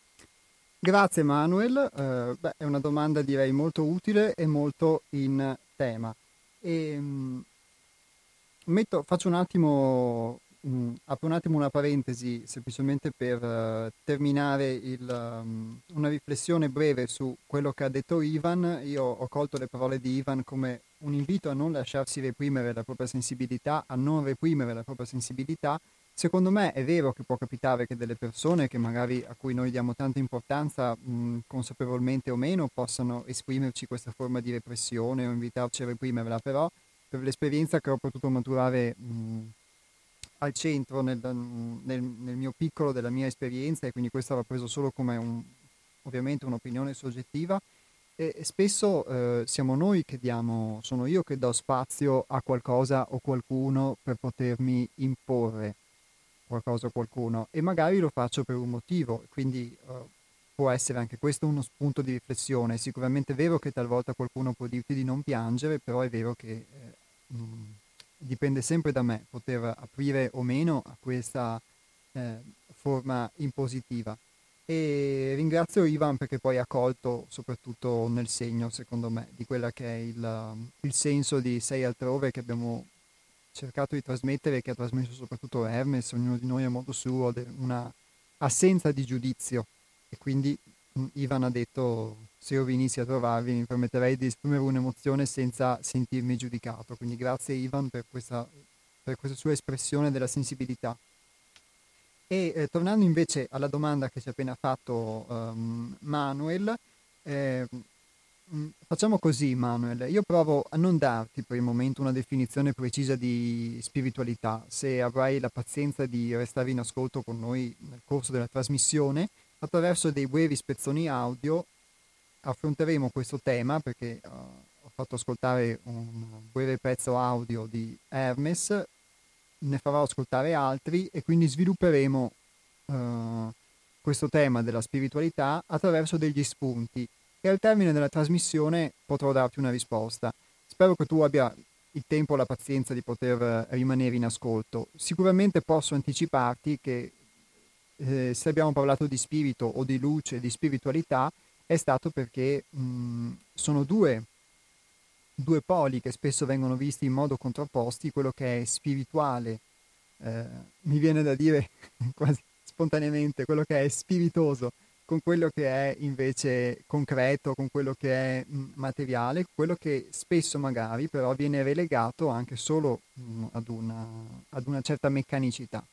Grazie Manuel, Eh, beh, è una domanda direi molto utile e molto in tema. E, mh, metto- faccio un attimo, mh, apro un attimo una parentesi semplicemente per eh, terminare il, um, una riflessione breve su quello che ha detto Ivan. Io ho colto le parole di Ivan come un invito a non lasciarsi reprimere la propria sensibilità, a non reprimere la propria sensibilità. Secondo me è vero che può capitare che delle persone che magari a cui noi diamo tanta importanza, mh, consapevolmente o meno, possano esprimerci questa forma di repressione o invitarci a reprimerla, però per l'esperienza che ho potuto maturare mh, al centro nel, nel- nel mio piccolo della mia esperienza e quindi questo va preso solo come un, ovviamente un'opinione soggettiva e spesso eh, siamo noi che diamo, sono io che do spazio a qualcosa o qualcuno per potermi imporre qualcosa o qualcuno e magari lo faccio per un motivo, quindi eh, può essere anche questo uno spunto di riflessione. È sicuramente vero che talvolta qualcuno può dirti di non piangere, però è vero che eh, mh, dipende sempre da me poter aprire o meno a questa eh, forma impositiva. e ringrazio Ivan perché poi ha colto soprattutto nel segno, secondo me, di quella che è il, il senso di Sei altrove che abbiamo cercato di trasmettere che ha trasmesso soprattutto Hermes, ognuno di noi a modo suo, una assenza di giudizio. E quindi Ivan ha detto se io venissi a trovarvi mi permetterei di esprimere un'emozione senza sentirmi giudicato. Quindi grazie Ivan per questa, per questa sua espressione della sensibilità. E eh, tornando invece alla domanda che ci ha appena fatto um, Manuel, eh, facciamo così Manuel, io provo a non darti per il momento una definizione precisa di spiritualità, se avrai la pazienza di restare in ascolto con noi nel corso della trasmissione, attraverso dei brevi spezzoni audio affronteremo questo tema perché uh, ho fatto ascoltare un breve pezzo audio di Hermes ne farò ascoltare altri e quindi svilupperemo uh, questo tema della spiritualità attraverso degli spunti e al termine della trasmissione potrò darti una risposta. Spero che tu abbia il tempo e la pazienza di poter rimanere in ascolto. Sicuramente posso anticiparti che eh, se abbiamo parlato di spirito o di luce, di spiritualità, è stato perché mh, sono due due poli che spesso vengono visti in modo contrapposti, quello che è spirituale, eh, mi viene da dire quasi spontaneamente, quello che è spiritoso, con quello che è invece concreto, con quello che è mh, materiale, quello che spesso magari però viene relegato anche solo mh, ad, una, ad una certa meccanicità.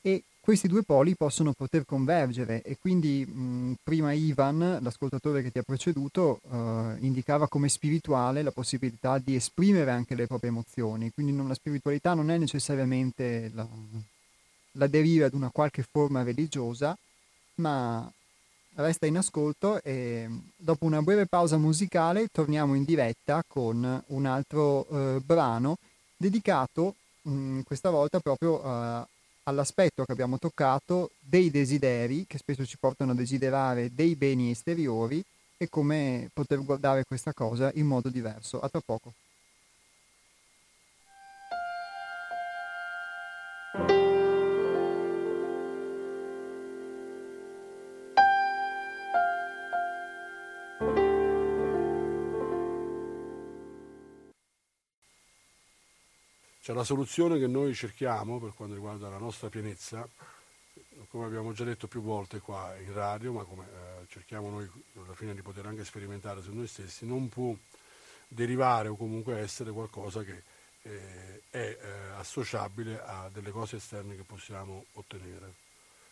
E questi due poli possono poter convergere e quindi mh, prima Ivan, l'ascoltatore che ti ha preceduto, uh, indicava come spirituale la possibilità di esprimere anche le proprie emozioni, quindi non, la spiritualità non è necessariamente la, deriva ad una qualche forma religiosa, ma resta in ascolto e dopo una breve pausa musicale torniamo in diretta con un altro uh, brano dedicato mh, questa volta proprio uh, all'aspetto che abbiamo toccato dei desideri che spesso ci portano a desiderare dei beni esteriori e come poter guardare questa cosa in modo diverso. A tra poco. Cioè la soluzione che noi cerchiamo per quanto riguarda la nostra pienezza, come abbiamo già detto più volte qua in radio, ma come eh, cerchiamo noi alla fine di poter anche sperimentare su noi stessi, non può derivare o comunque essere qualcosa che eh, è eh, associabile a delle cose esterne che possiamo ottenere.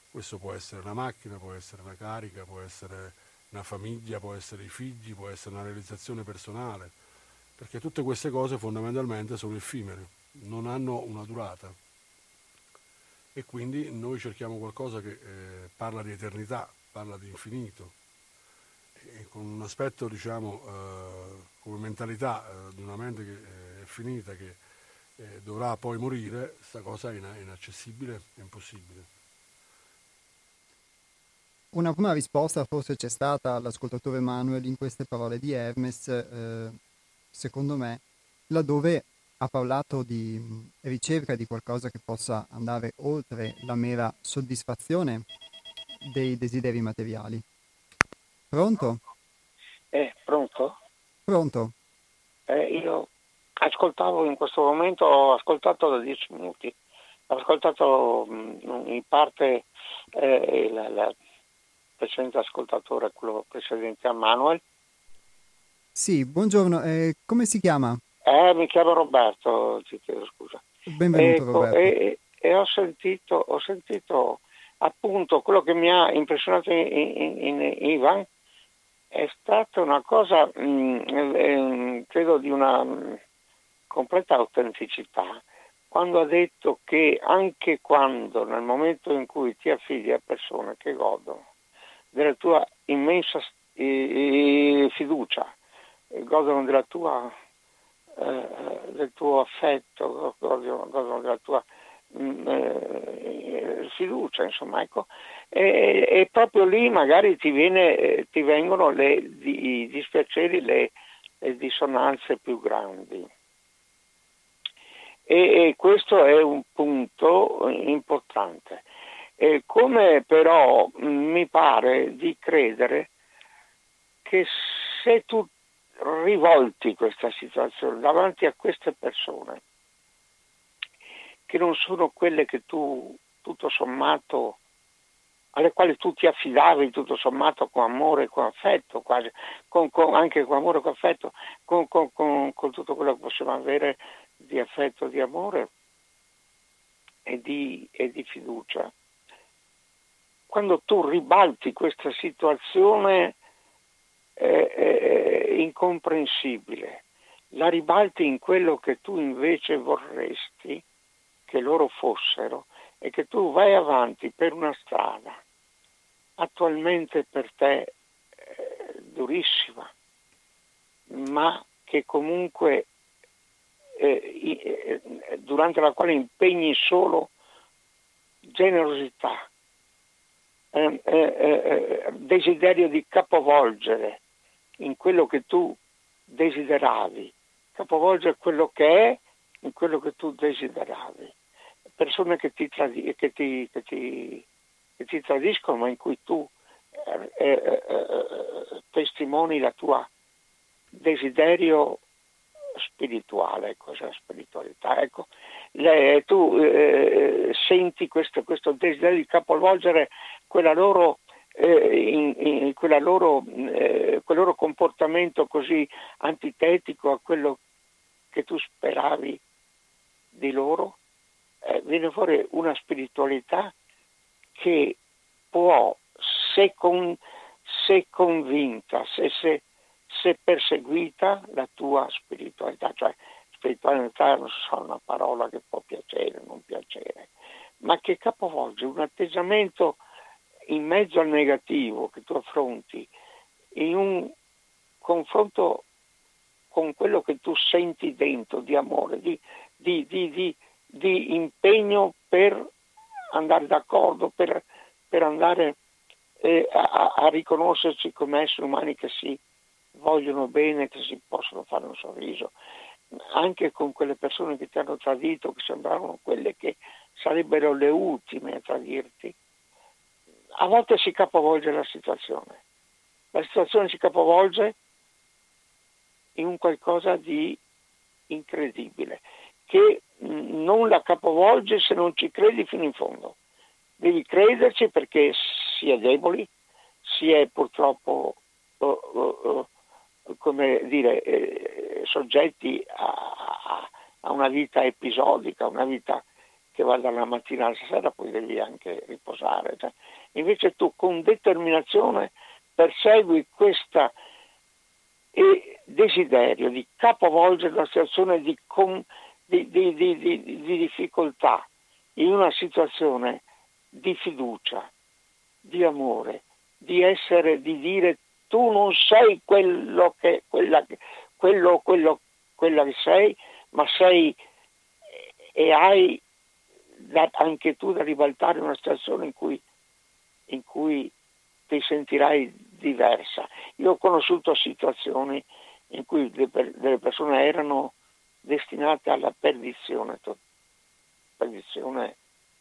Questo può essere una macchina, può essere una carica, può essere una famiglia, può essere i figli, può essere una realizzazione personale, perché tutte queste cose fondamentalmente sono effimere non hanno una durata e quindi noi cerchiamo qualcosa che eh, parla di eternità, parla di infinito e con un aspetto diciamo eh, come mentalità eh, di una mente che eh, è finita, che eh, dovrà poi morire, questa cosa è inaccessibile, è impossibile. Una prima risposta forse c'è stata all'ascoltatore Manuel in queste parole di Hermes, eh, secondo me, laddove ha parlato di ricerca di qualcosa che possa andare oltre la mera soddisfazione dei desideri materiali. Pronto? Eh, pronto? Pronto. Eh, io ascoltavo in questo momento, ho ascoltato da dieci minuti, ho ascoltato in parte eh, la, la precedente ascoltatore, quello precedente a Manuel. Sì, buongiorno, eh, come si chiama? Eh, mi chiamo Roberto, ti chiedo scusa. Benvenuto ecco, Roberto. E, e ho, sentito, ho, sentito, appunto quello che mi ha impressionato in, in, in Ivan è stata una cosa, mh, mm, eh, credo di una mm, completa autenticità, quando ha detto che anche quando nel momento in cui ti affidi a persone che godono della tua immensa eh, fiducia, godono della tua eh, del tuo affetto, della tua mm, eh, fiducia, insomma, ecco. E, e, proprio lì magari ti, viene, ti vengono le, i dispiaceri, le, le dissonanze più grandi. E, e, questo è un punto importante. E come però mh, mi pare di credere che se tu rivolti questa situazione davanti a queste persone, che non sono quelle che tu tutto sommato alle quali tu ti affidavi tutto sommato con amore e con affetto, quasi, con, con, anche con amore e con affetto, con, con, tutto quello che possiamo avere di affetto, di amore e di, e di fiducia. Quando tu ribalti questa situazione eh, eh, incomprensibile, la ribalti in quello che tu invece vorresti che loro fossero e che tu vai avanti per una strada attualmente per te eh, durissima, ma che comunque eh, eh, durante la quale impegni solo generosità, eh, eh, desiderio di capovolgere in quello che tu desideravi, capovolgere quello che è in quello che tu desideravi. Persone che ti, tradi- che ti, che ti che ti tradiscono, ma in cui tu eh, eh, eh, testimoni la tua desiderio spirituale, cos'è la spiritualità? Ecco, le, tu eh, senti questo, questo, desiderio di capovolgere quella loro, eh, in, in quella loro, eh, quel loro comportamento così antitetico a quello che tu speravi di loro, viene fuori una spiritualità che può, se, con, se convinta, se, se, se, perseguita, la tua spiritualità, cioè spiritualità non so una parola che può piacere o non piacere, ma che capovolge un atteggiamento in mezzo al negativo che tu affronti in un confronto con quello che tu senti dentro di amore, di, di, di, di impegno per andare d'accordo, per, per andare eh, a, a, riconoscerci come esseri umani che si vogliono bene, che si possono fare un sorriso, anche con quelle persone che ti hanno tradito, che sembravano quelle che sarebbero le ultime a tradirti. A volte si capovolge la situazione. La situazione si capovolge in un qualcosa di incredibile, che non la capovolge se non ci credi fino in fondo. Devi crederci perché si è deboli, si è purtroppo uh, uh, uh, come dire, eh, soggetti a, a, una vita episodica, una vita che va dalla mattina alla sera, poi devi anche riposare. Cioè, invece tu con determinazione persegui questo desiderio di capovolgere la situazione di, di, di, di, di difficoltà in una situazione di fiducia, di amore, di essere, di dire tu non sei quello che, quella, quello, quello, quella che sei, ma sei e hai anche tu da ribaltare una situazione in cui, in cui ti sentirai diversa. Io ho conosciuto situazioni in cui delle persone erano destinate alla perdizione. Perdizione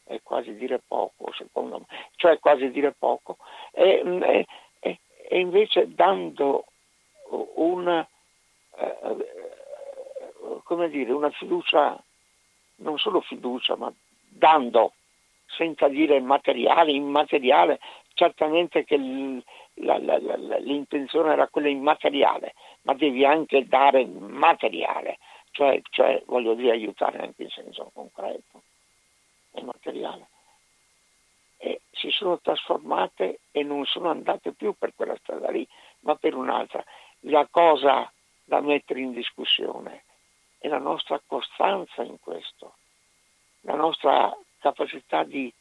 è quasi dire poco, secondo me, cioè quasi dire poco. E, e, e invece dando una, eh, dire, una fiducia, non solo fiducia, ma dando, senza dire materiale, immateriale, certamente che la, la, la, l'intenzione era quella immateriale, ma devi anche dare materiale cioè, cioè voglio dire aiutare anche in senso concreto e materiale. E si sono trasformate e non sono andate più per quella strada lì, ma per un'altra. La cosa da mettere in discussione è la nostra costanza in questo, la nostra capacità di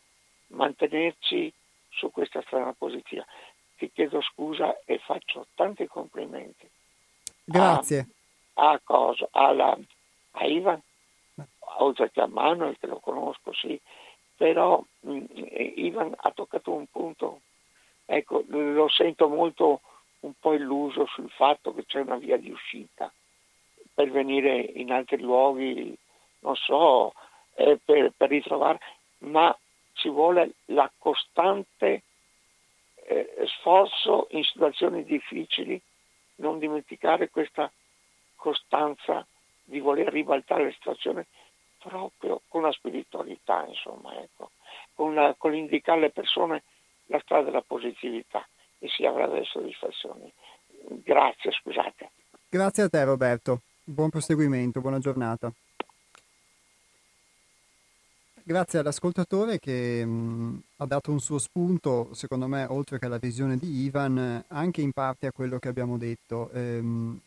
mantenerci su questa strada positiva. Ti chiedo scusa e faccio tanti complimenti. Grazie. A, a cosa? Alla, a Ivan, oltre che a Manuel che lo conosco, sì, però mh, mm, Ivan ha toccato un punto, ecco, lo sento molto un po' illuso sul fatto che c'è una via di uscita per venire in altri luoghi, non so, eh, per, per ritrovare, ma ci vuole la costante eh, sforzo in situazioni difficili, non dimenticare questa costanza di voler ribaltare la situazione proprio con la spiritualità, insomma, ecco, con, la, con l'indicare alle persone la strada della positività e si avrà delle soddisfazioni. Grazie, scusate. Grazie a te Roberto, buon proseguimento, buona giornata. Grazie all'ascoltatore che mh, ha dato un suo spunto, secondo me, oltre che alla visione di Ivan, anche in parte a quello che abbiamo detto. Ehm,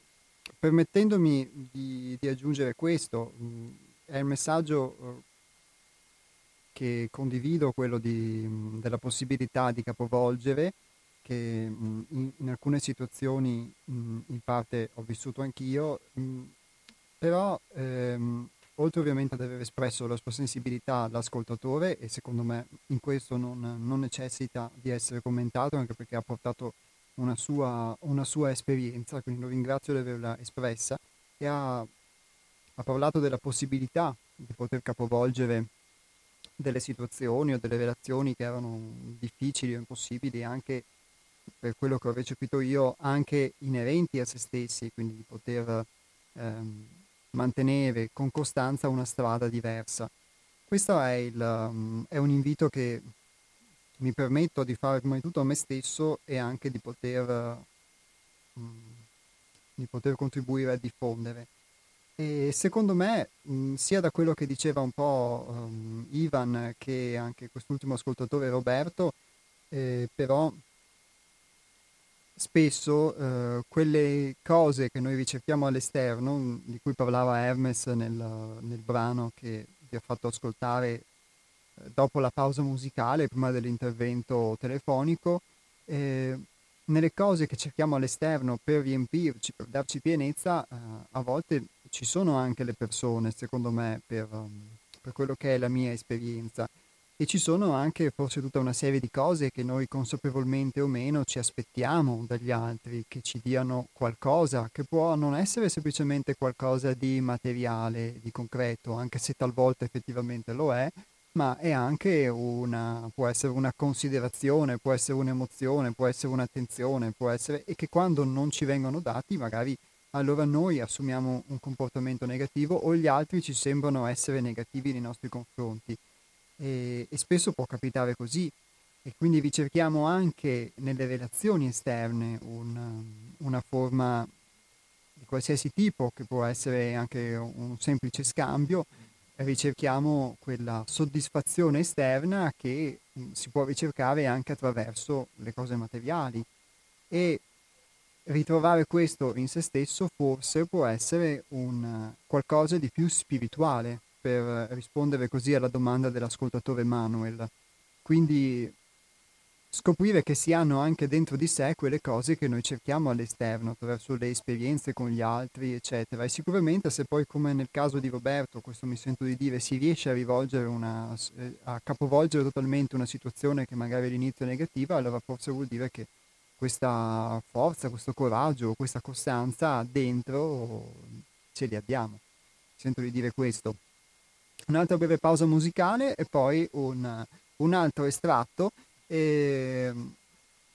permettendomi di, di, aggiungere questo, mh, è il messaggio uh, che condivido, quello di, mh, della possibilità di capovolgere, che in, in, alcune situazioni in parte ho vissuto anch'io, però ehm, oltre ovviamente ad aver espresso la sua sensibilità all'ascoltatore e secondo me in questo non, non necessita di essere commentato anche perché ha portato una sua, una sua esperienza, quindi lo ringrazio di averla espressa e ha, ha parlato della possibilità di poter capovolgere delle situazioni o delle relazioni che erano difficili o impossibili anche per quello che ho recepito io anche inerenti a se stessi, quindi di poter ehm, mantenere con costanza una strada diversa. Questo è, il, um, è un invito che mi permetto di fare prima di tutto a me stesso e anche di poter, um, di poter contribuire a diffondere. E secondo me, mh, sia da quello che diceva un po' Ivan che anche quest'ultimo ascoltatore Roberto, eh, però spesso eh, quelle cose che noi ricerchiamo all'esterno, di cui parlava Hermes nel, nel brano che vi ho fatto ascoltare eh, dopo la pausa musicale, prima dell'intervento telefonico, eh, nelle cose che cerchiamo all'esterno per riempirci, per darci pienezza, eh, a volte ci sono anche le persone, secondo me, per, per quello che è la mia esperienza e ci sono anche forse tutta una serie di cose che noi consapevolmente o meno ci aspettiamo dagli altri, che ci diano qualcosa, che può non essere semplicemente qualcosa di materiale, di concreto, anche se talvolta effettivamente lo è, ma è anche una, può essere una considerazione, può essere un'emozione, può essere un'attenzione, può essere, e che quando non ci vengono dati magari allora noi assumiamo un comportamento negativo o gli altri ci sembrano essere negativi nei nostri confronti e, e spesso può capitare così. E quindi ricerchiamo anche nelle relazioni esterne un, una forma di qualsiasi tipo, che può essere anche un semplice scambio, ricerchiamo quella soddisfazione esterna che si può ricercare anche attraverso le cose materiali. E ritrovare questo in se stesso forse può essere un qualcosa di più spirituale, per rispondere così alla domanda dell'ascoltatore Manuel. Quindi scoprire che si hanno anche dentro di sé quelle cose che noi cerchiamo all'esterno, attraverso le esperienze con gli altri, eccetera. E sicuramente se poi, come nel caso di Roberto, questo mi sento di dire, si riesce a una, a capovolgere totalmente una situazione che magari all'inizio è negativa, allora forse vuol dire che questa forza, questo coraggio, questa costanza dentro ce li abbiamo. Sento di dire questo un'altra breve pausa musicale e poi un, un altro estratto eh,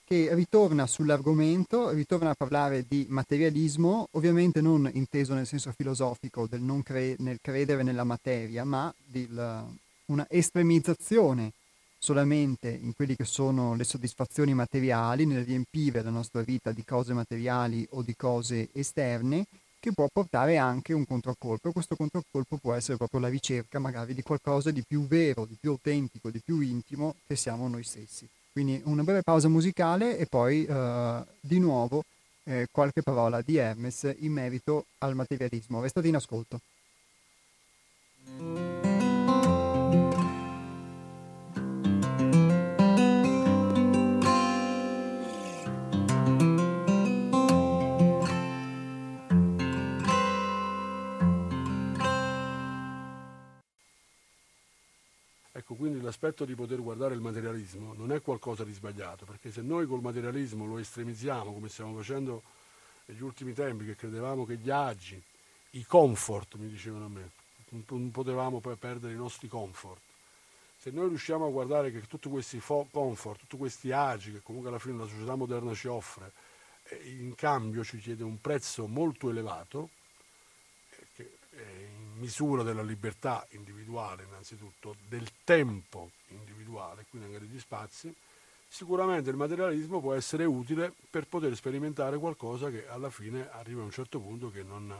che ritorna sull'argomento, ritorna a parlare di materialismo, ovviamente non inteso nel senso filosofico del non cre- nel credere nella materia, ma di una estremizzazione solamente in quelle che sono le soddisfazioni materiali, nel riempire la nostra vita di cose materiali o di cose esterne che può portare anche un controcolpo questo controcolpo può essere proprio la ricerca magari di qualcosa di più vero, di più autentico, di più intimo che siamo noi stessi. Quindi una breve pausa musicale e poi uh, di nuovo eh, qualche parola di Hermes in merito al materialismo. Restate in ascolto. Quindi l'aspetto di poter guardare il materialismo non è qualcosa di sbagliato, perché se noi col materialismo lo estremizziamo, come stiamo facendo negli ultimi tempi, che credevamo che gli agi, i comfort, mi dicevano a me, non potevamo poi perdere i nostri comfort. se noi riusciamo a guardare che tutti questi fo- comfort, tutti questi agi che comunque alla fine la società moderna ci offre, eh, in cambio ci chiede un prezzo molto elevato, eh, che è in misura della libertà individuale innanzitutto, del tempo individuale, quindi anche degli spazi, sicuramente il materialismo può essere utile per poter sperimentare qualcosa che alla fine arriva a un certo punto che non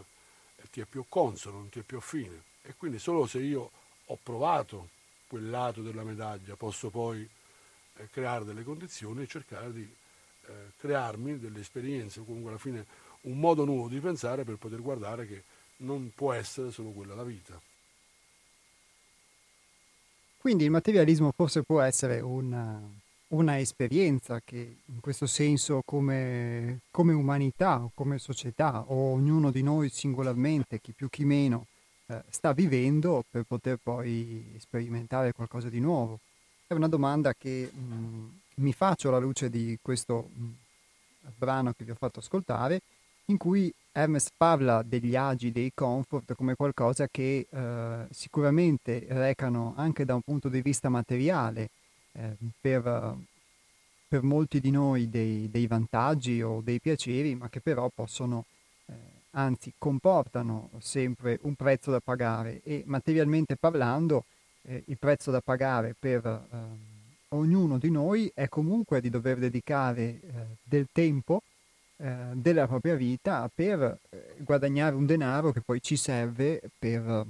ti è più consono, non ti è più affine. E quindi solo se io ho provato quel lato della medaglia posso poi eh, creare delle condizioni e cercare di eh, crearmi delle esperienze comunque alla fine un modo nuovo di pensare per poter guardare che non può essere solo quella la vita. Quindi il materialismo forse può essere una, una esperienza che in questo senso come, come umanità o come società o ognuno di noi singolarmente, chi più chi meno, eh, sta vivendo per poter poi sperimentare qualcosa di nuovo? È una domanda che mh, mm, mi faccio alla luce di questo mh, mm, brano che vi ho fatto ascoltare, in cui Hermes parla degli agi, dei comfort come qualcosa che eh, sicuramente recano anche da un punto di vista materiale eh, per, per, molti di noi dei, dei, vantaggi o dei piaceri, ma che però possono eh, anzi comportano sempre un prezzo da pagare. E materialmente parlando eh, il prezzo da pagare per eh, ognuno di noi è comunque di dover dedicare eh, del tempo della propria vita per eh, guadagnare un denaro che poi ci serve per,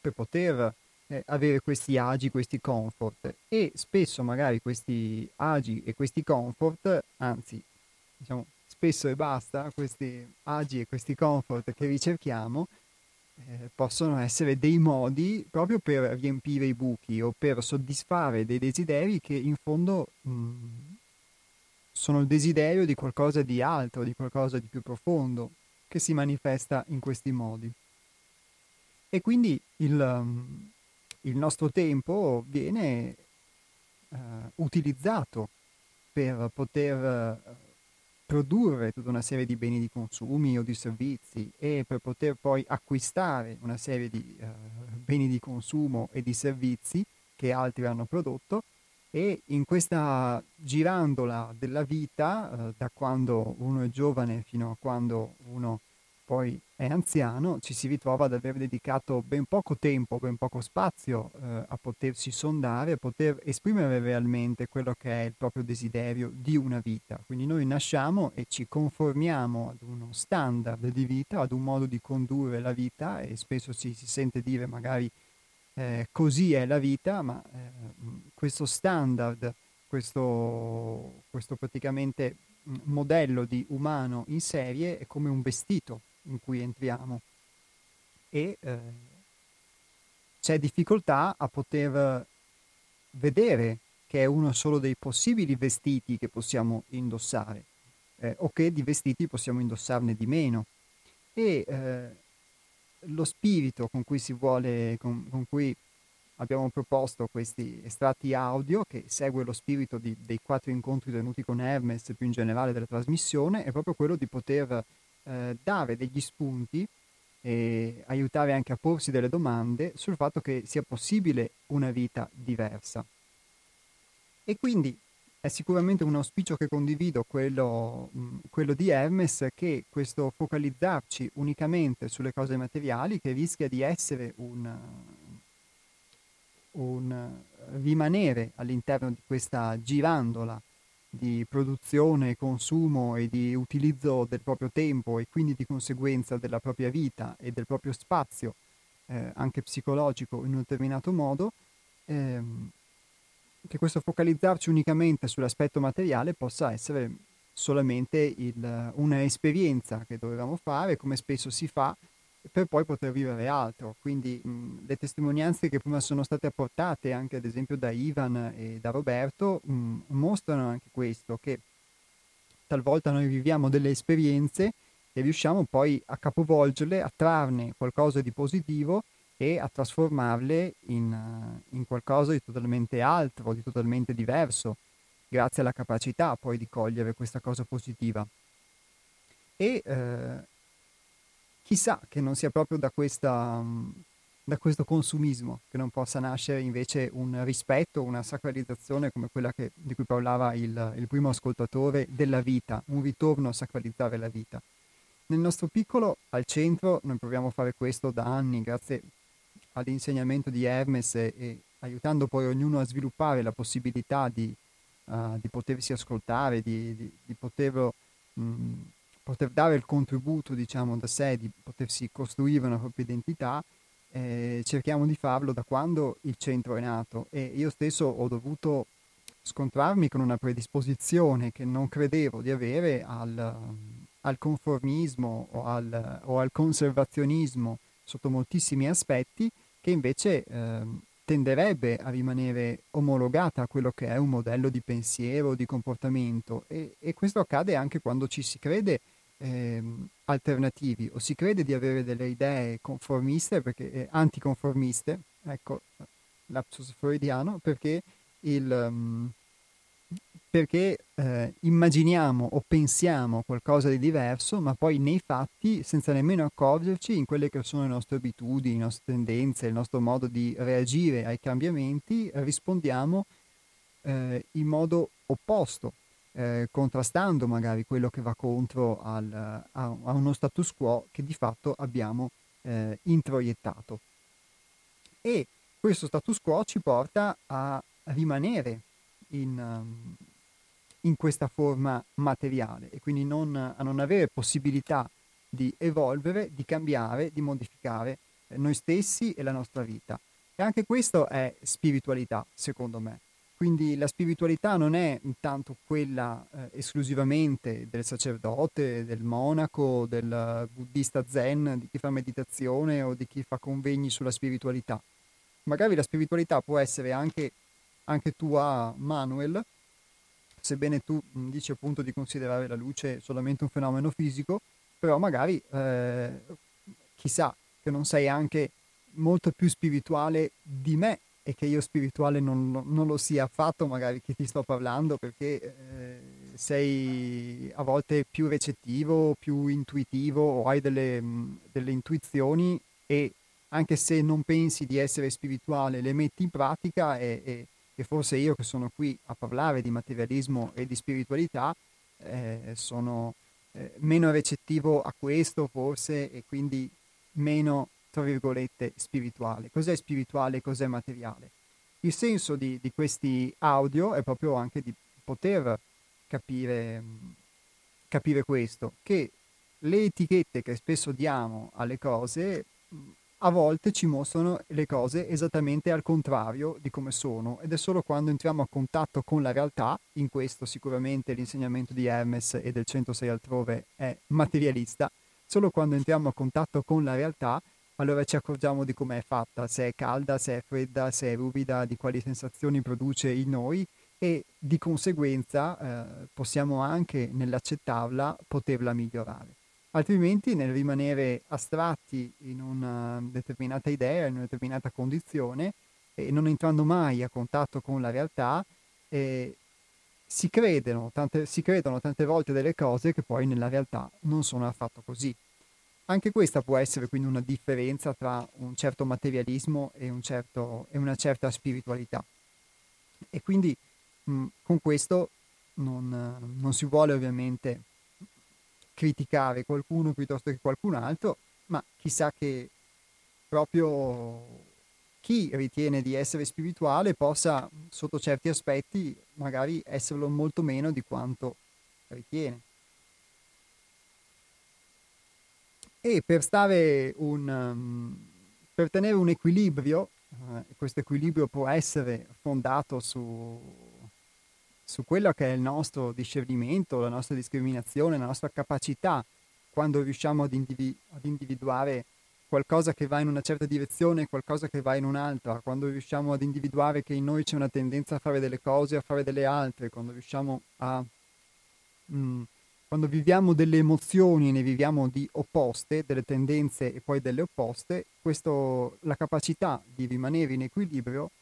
per poter eh, avere questi agi, questi comfort. E spesso magari questi agi e questi comfort, anzi diciamo spesso e basta questi agi e questi comfort che ricerchiamo eh, possono essere dei modi proprio per riempire i buchi o per soddisfare dei desideri che in fondo mh, mm, sono il desiderio di qualcosa di altro, di qualcosa di più profondo che si manifesta in questi modi. E quindi il, um, il nostro tempo viene uh, utilizzato per poter uh, produrre tutta una serie di beni di consumi o di servizi e per poter poi acquistare una serie di uh, beni di consumo e di servizi che altri hanno prodotto e in questa girandola della vita, uh, da quando uno è giovane fino a quando uno poi è anziano, ci si ritrova ad aver dedicato ben poco tempo, ben poco spazio eh, a potersi sondare, a poter esprimere realmente quello che è il proprio desiderio di una vita. Quindi noi nasciamo e ci conformiamo ad uno standard di vita, ad un modo di condurre la vita e spesso si, si sente dire magari eh, così è la vita, ma eh, questo standard, questo, questo praticamente mm, modello di umano in serie è come un vestito in cui entriamo. E eh, c'è difficoltà a poter vedere che è uno solo dei possibili vestiti che possiamo indossare eh, o che di vestiti possiamo indossarne di meno. E eh, lo spirito con cui si vuole con, con, cui abbiamo proposto questi estratti audio che segue lo spirito di, dei quattro incontri tenuti con Hermes più in generale della trasmissione è proprio quello di poter eh, dare degli spunti e aiutare anche a porsi delle domande sul fatto che sia possibile una vita diversa. E quindi è sicuramente un auspicio che condivido quello, mh, quello, di Hermes che questo focalizzarci unicamente sulle cose materiali che rischia di essere un, un rimanere all'interno di questa girandola di produzione, consumo e di utilizzo del proprio tempo e quindi di conseguenza della propria vita e del proprio spazio, eh, anche psicologico in un determinato modo, ehm, che questo focalizzarci unicamente sull'aspetto materiale possa essere solamente il, una esperienza che dovevamo fare, come spesso si fa, per poi poter vivere altro. Quindi mh, le testimonianze che prima sono state apportate anche ad esempio da Ivan e da Roberto mh, mostrano anche questo, che talvolta noi viviamo delle esperienze e riusciamo poi a capovolgerle, a trarne qualcosa di positivo e a trasformarle in, in qualcosa di totalmente altro, di totalmente diverso, grazie alla capacità poi di cogliere questa cosa positiva. E eh, chissà che non sia proprio da questa, da questo consumismo, che non possa nascere invece un rispetto, una sacralizzazione come quella che, di cui parlava il, il primo ascoltatore della vita, un ritorno a sacralizzare la vita. Nel nostro piccolo, al centro, noi proviamo a fare questo da anni, grazie all'insegnamento di Hermes e, aiutando poi ognuno a sviluppare la possibilità di, uh, di potersi ascoltare, di, di, di poterlo, mh, poter dare il contributo diciamo, da sé, di potersi costruire una propria identità, eh, cerchiamo di farlo da quando il centro è nato. E io stesso ho dovuto scontrarmi con una predisposizione che non credevo di avere al, al conformismo o al, o al, conservazionismo sotto moltissimi aspetti che invece eh, tenderebbe a rimanere omologata a quello che è un modello di pensiero, di comportamento. E, e questo accade anche quando ci si crede eh, alternativi o si crede di avere delle idee conformiste, perché, eh, anticonformiste, ecco, lapsus freudiano, perché il... Um, perché eh, immaginiamo o pensiamo qualcosa di diverso, ma poi nei fatti, senza nemmeno accorgerci in quelle che sono le nostre abitudini, le nostre tendenze, il nostro modo di reagire ai cambiamenti, rispondiamo eh, in modo opposto, eh, contrastando magari quello che va contro al, a, a, uno status quo che di fatto abbiamo eh, introiettato. E questo status quo ci porta a rimanere in, um, in questa forma materiale e quindi non, a non avere possibilità di evolvere, di cambiare, di modificare eh, noi stessi e la nostra vita. E anche questo è spiritualità, secondo me. Quindi la spiritualità non è intanto quella eh, esclusivamente del sacerdote, del monaco, del buddista zen, di chi fa meditazione o di chi fa convegni sulla spiritualità. Magari la spiritualità può essere anche anche tua Manuel, sebbene tu dici appunto di considerare la luce solamente un fenomeno fisico, però magari eh, chissà che non sei anche molto più spirituale di me e che io spirituale non, non lo sia affatto, magari che ti sto parlando, perché eh, sei a volte più recettivo, più intuitivo o hai delle, delle intuizioni e anche se non pensi di essere spirituale, le metti in pratica e, e che forse io che sono qui a parlare di materialismo e di spiritualità eh, sono eh, meno recettivo a questo forse e quindi meno, tra virgolette, spirituale. Cos'è spirituale e cos'è materiale? Il senso di, di, questi audio è proprio anche di poter capire, capire questo, che le etichette che spesso diamo alle cose a volte ci mostrano le cose esattamente al contrario di come sono ed è solo quando entriamo a contatto con la realtà, in questo sicuramente l'insegnamento di Hermes e del 106 altrove è materialista, solo quando entriamo a contatto con la realtà allora ci accorgiamo di come è fatta, se è calda, se è fredda, se è ruvida, di quali sensazioni produce in noi e di conseguenza eh, possiamo anche nell'accettarla poterla migliorare altrimenti nel rimanere astratti in una determinata idea, in una determinata condizione e non entrando mai a contatto con la realtà, eh, si, credono tante, si credono tante volte delle cose che poi nella realtà non sono affatto così. Anche questa può essere quindi una differenza tra un certo materialismo e, un certo, e una certa spiritualità. E quindi mh, con questo non, non si vuole ovviamente criticare qualcuno piuttosto che qualcun altro, ma chissà che proprio chi ritiene di essere spirituale possa, sotto certi aspetti, magari esserlo molto meno di quanto ritiene. E per stare un, um, per tenere un equilibrio, uh, questo equilibrio può essere fondato su su quello che è il nostro discernimento, la nostra discriminazione, la nostra capacità quando riusciamo ad, individu- ad individuare qualcosa che va in una certa direzione e qualcosa che va in un'altra, quando riusciamo ad individuare che in noi c'è una tendenza a fare delle cose e a fare delle altre, quando riusciamo a... Mh, mm, quando viviamo delle emozioni e ne viviamo di opposte, delle tendenze e poi delle opposte, questo, la capacità di rimanere in equilibrio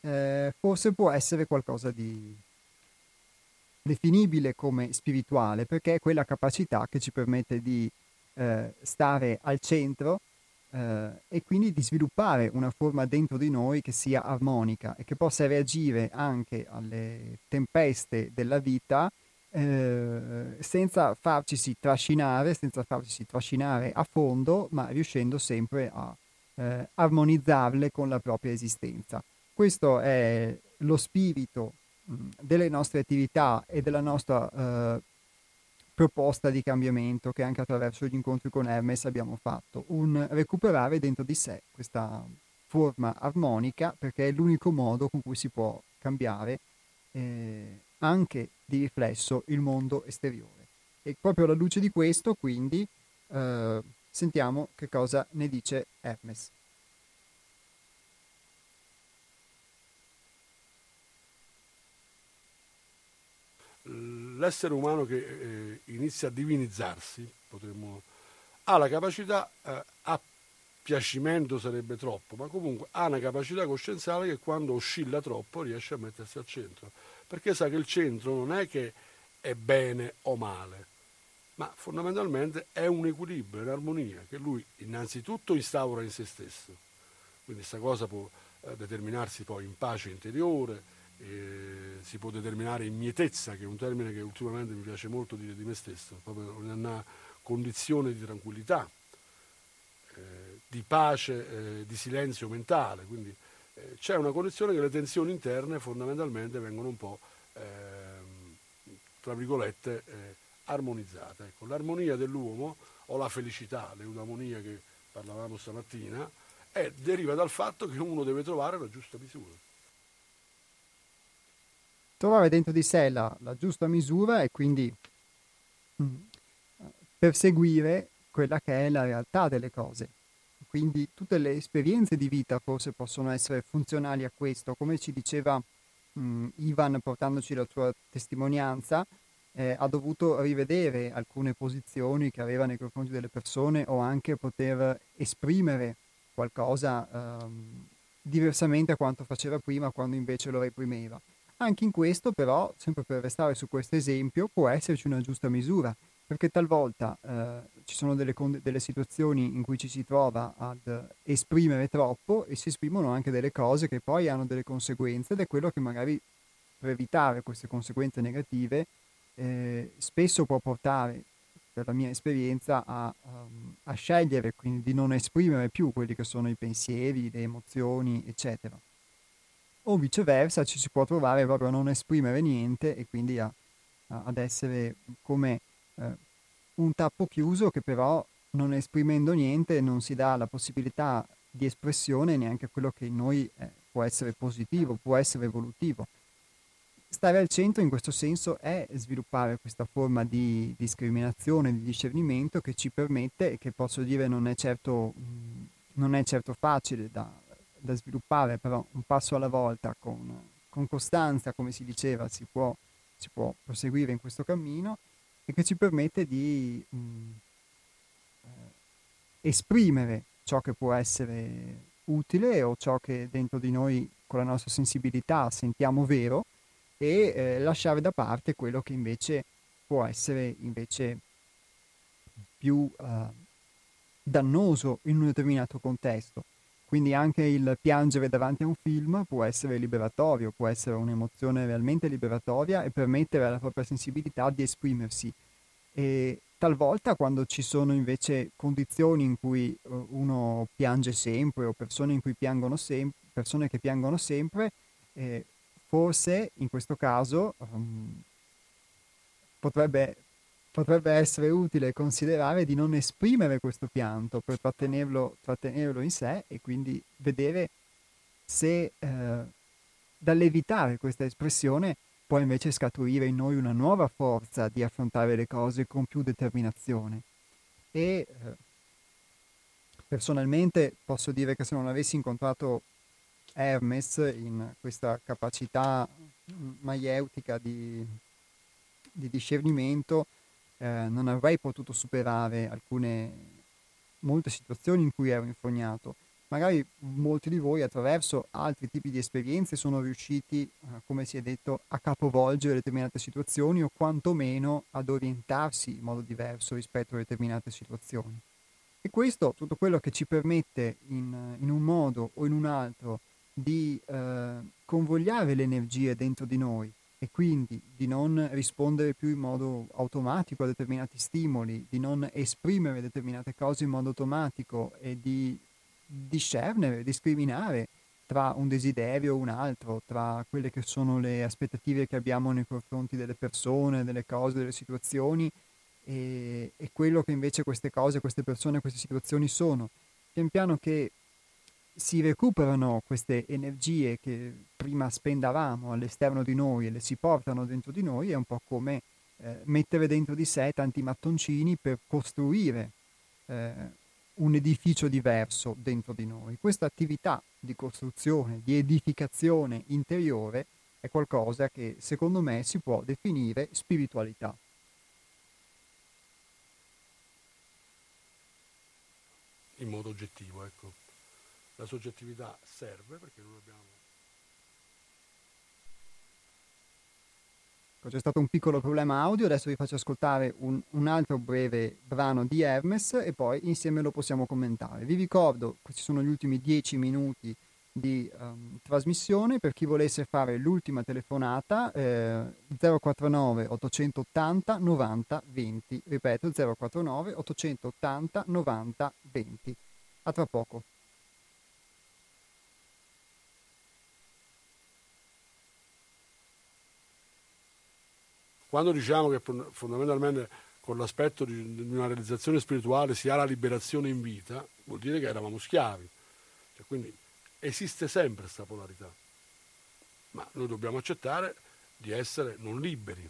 eh, forse può essere qualcosa di, definibile come spirituale perché è quella capacità che ci permette di eh, stare al centro eh, e quindi di sviluppare una forma dentro di noi che sia armonica e che possa reagire anche alle tempeste della vita eh, senza farci trascinare, senza farci trascinare a fondo, ma riuscendo sempre a eh, armonizzarle con la propria esistenza. Questo è lo spirito delle nostre attività e della nostra eh, proposta di cambiamento che anche attraverso gli incontri con Hermes abbiamo fatto, un recuperare dentro di sé questa forma armonica perché è l'unico modo con cui si può cambiare eh, anche di riflesso il mondo esteriore. E proprio alla luce di questo, quindi, eh, sentiamo che cosa ne dice Hermes. L'essere umano che eh, inizia a divinizzarsi, potremmo, ha la capacità, eh, a piacimento sarebbe troppo, ma comunque ha una capacità coscienziale che quando oscilla troppo riesce a mettersi al centro, perché sa che il centro non è che è bene o male, ma fondamentalmente è un equilibrio, un'armonia che lui innanzitutto instaura in se stesso. Quindi questa cosa può eh, determinarsi poi in pace interiore, eh, si può determinare in mietezza, che è un termine che ultimamente mi piace molto dire di me stesso, proprio una condizione di tranquillità, eh, di pace, eh, di silenzio mentale. Quindi eh, c'è una condizione che le tensioni interne fondamentalmente vengono un po', ehm, tra virgolette, eh, armonizzate. Ecco, l'armonia dell'uomo o la felicità, l'eudamonia che parlavamo stamattina, deriva dal fatto che uno deve trovare la giusta misura trovare dentro di sé la, la giusta misura e quindi mh, mm, perseguire quella che è la realtà delle cose. Quindi tutte le esperienze di vita forse possono essere funzionali a questo, come ci diceva mh, mm, Ivan portandoci la sua testimonianza, eh, ha dovuto rivedere alcune posizioni che aveva nei confronti delle persone o anche poter esprimere qualcosa ehm, diversamente a quanto faceva prima quando invece lo reprimeva. Anche in questo però, sempre per restare su questo esempio, può esserci una giusta misura, perché talvolta eh, ci sono delle, delle, situazioni in cui ci si trova ad esprimere troppo e si esprimono anche delle cose che poi hanno delle conseguenze ed è quello che magari per evitare queste conseguenze negative eh, spesso può portare, per la mia esperienza, a, um, a scegliere, quindi di non esprimere più quelli che sono i pensieri, le emozioni, eccetera o viceversa ci si può trovare proprio a non esprimere niente e quindi a, a, ad essere come eh, un tappo chiuso che però non esprimendo niente non si dà la possibilità di espressione neanche a quello che in noi eh, può essere positivo, può essere evolutivo. Stare al centro in questo senso è sviluppare questa forma di discriminazione, di discernimento che ci permette e che posso dire non è certo, non è certo facile da, da sviluppare, però un passo alla volta, con, con costanza, come si diceva, si può, si può, proseguire in questo cammino e che ci permette di mh, mm, eh, esprimere ciò che può essere utile o ciò che dentro di noi con la nostra sensibilità sentiamo vero e eh, lasciare da parte quello che invece può essere invece più eh, dannoso in un determinato contesto. Quindi anche il piangere davanti a un film può essere liberatorio, può essere un'emozione realmente liberatoria e permettere alla propria sensibilità di esprimersi. E talvolta quando ci sono invece condizioni in cui eh, uno piange sempre o persone, sem- persone che piangono sempre, eh, forse in questo caso um, potrebbe potrebbe essere utile considerare di non esprimere questo pianto per trattenerlo, trattenerlo in sé e quindi vedere se eh, dall'evitare questa espressione può invece scaturire in noi una nuova forza di affrontare le cose con più determinazione. E eh, personalmente posso dire che se non avessi incontrato Hermes in questa capacità maieutica di, di discernimento, eh, non avrei potuto superare alcune, molte situazioni in cui ero infognato. Magari molti di voi attraverso altri tipi di esperienze sono riusciti, eh, come si è detto, a capovolgere determinate situazioni o quantomeno ad orientarsi in modo diverso rispetto a determinate situazioni. E questo, tutto quello che ci permette in, in un modo o in un altro di eh, convogliare le energie dentro di noi e quindi di non rispondere più in modo automatico a determinati stimoli, di non esprimere determinate cose in modo automatico e di discernere, discriminare tra un desiderio o un altro, tra quelle che sono le aspettative che abbiamo nei confronti delle persone, delle cose, delle situazioni e, e quello che invece queste cose, queste persone, queste situazioni sono. Pian piano che si recuperano queste energie che prima spendavamo all'esterno di noi e le si portano dentro di noi, è un po' come eh, mettere dentro di sé tanti mattoncini per costruire eh, un edificio diverso dentro di noi. Questa attività di costruzione, di edificazione interiore è qualcosa che secondo me si può definire spiritualità. In modo oggettivo, ecco. La soggettività serve perché non abbiamo C'è stato un piccolo problema audio, adesso vi faccio ascoltare un, un, altro breve brano di Hermes e poi insieme lo possiamo commentare. Vi ricordo, questi sono gli ultimi 10 minuti di um, trasmissione, per chi volesse fare l'ultima telefonata eh, 049 880 90 20, ripeto 049 880 90 20. A tra poco. Quando diciamo che fondamentalmente con l'aspetto di una realizzazione spirituale si ha la liberazione in vita, vuol dire che eravamo schiavi. Cioè, quindi esiste sempre questa polarità. Ma noi dobbiamo accettare di essere non liberi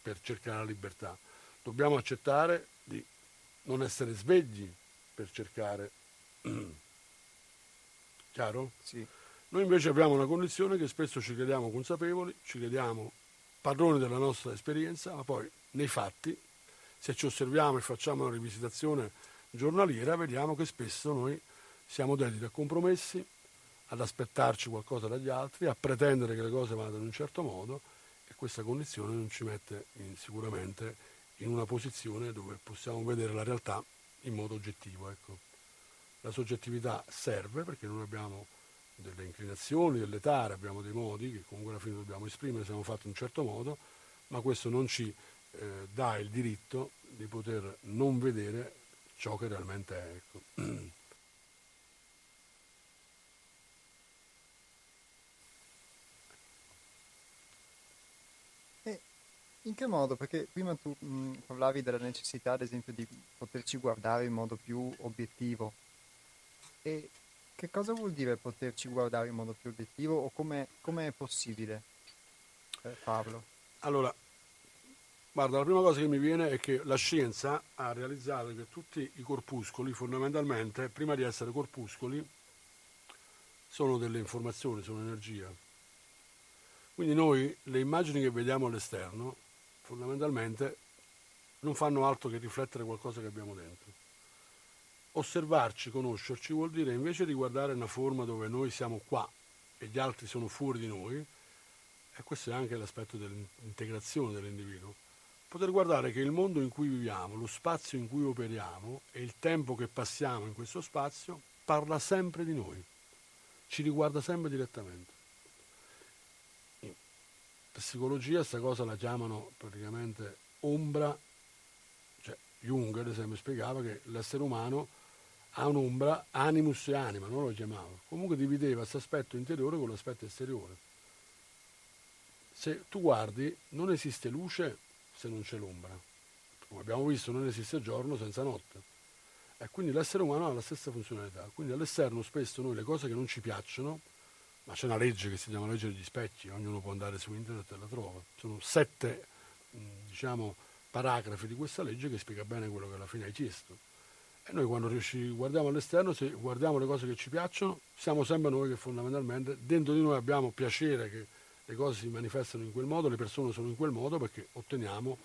per cercare la libertà. Dobbiamo accettare di non essere svegli per cercare. Chiaro? Sì. Noi invece abbiamo una condizione che spesso ci crediamo consapevoli, ci crediamo padroni della nostra esperienza, ma poi nei fatti, se ci osserviamo e facciamo una rivisitazione giornaliera, vediamo che spesso noi siamo dediti a compromessi, ad aspettarci qualcosa dagli altri, a pretendere che le cose vadano in un certo modo e questa condizione non ci mette in, sicuramente in una posizione dove possiamo vedere la realtà in modo oggettivo. Ecco. La soggettività serve perché non abbiamo delle inclinazioni, delle tare, abbiamo dei modi che comunque alla fine dobbiamo esprimere, siamo fatti in un certo modo, ma questo non ci eh, dà il diritto di poter non vedere ciò che realmente è. Ecco. in che modo? Perché prima tu mh, parlavi della necessità, ad esempio, di poterci guardare in modo più obiettivo. E che cosa vuol dire poterci guardare in modo più obiettivo o come è possibile eh, farlo? Allora, guarda, la prima cosa che mi viene è che la scienza ha realizzato che tutti i corpuscoli, fondamentalmente, prima di essere corpuscoli, sono delle informazioni, sono energia. Quindi noi le immagini che vediamo all'esterno, fondamentalmente, non fanno altro che riflettere qualcosa che abbiamo dentro. Osservarci, conoscerci vuol dire invece di guardare una forma dove noi siamo qua e gli altri sono fuori di noi, e questo è anche l'aspetto dell'integrazione dell'individuo, poter guardare che il mondo in cui viviamo, lo spazio in cui operiamo e il tempo che passiamo in questo spazio parla sempre di noi, ci riguarda sempre direttamente. In psicologia questa cosa la chiamano praticamente ombra, cioè Jung ad esempio spiegava che l'essere umano ha un'ombra, animus e anima, non lo chiamava. Comunque divideva questo aspetto interiore con l'aspetto esteriore. Se tu guardi, non esiste luce se non c'è l'ombra. Come abbiamo visto, non esiste giorno senza notte. E quindi l'essere umano ha la stessa funzionalità. Quindi all'esterno spesso noi le cose che non ci piacciono, ma c'è una legge che si chiama legge degli specchi, ognuno può andare su internet e la trova. Sono sette, diciamo, paragrafi di questa legge che spiega bene quello che alla fine hai chiesto e noi quando riusci, guardiamo all'esterno, se guardiamo le cose che ci piacciono, siamo sempre noi che fondamentalmente dentro di noi abbiamo piacere che le cose si manifestano in quel modo, le persone sono in quel modo perché otteniamo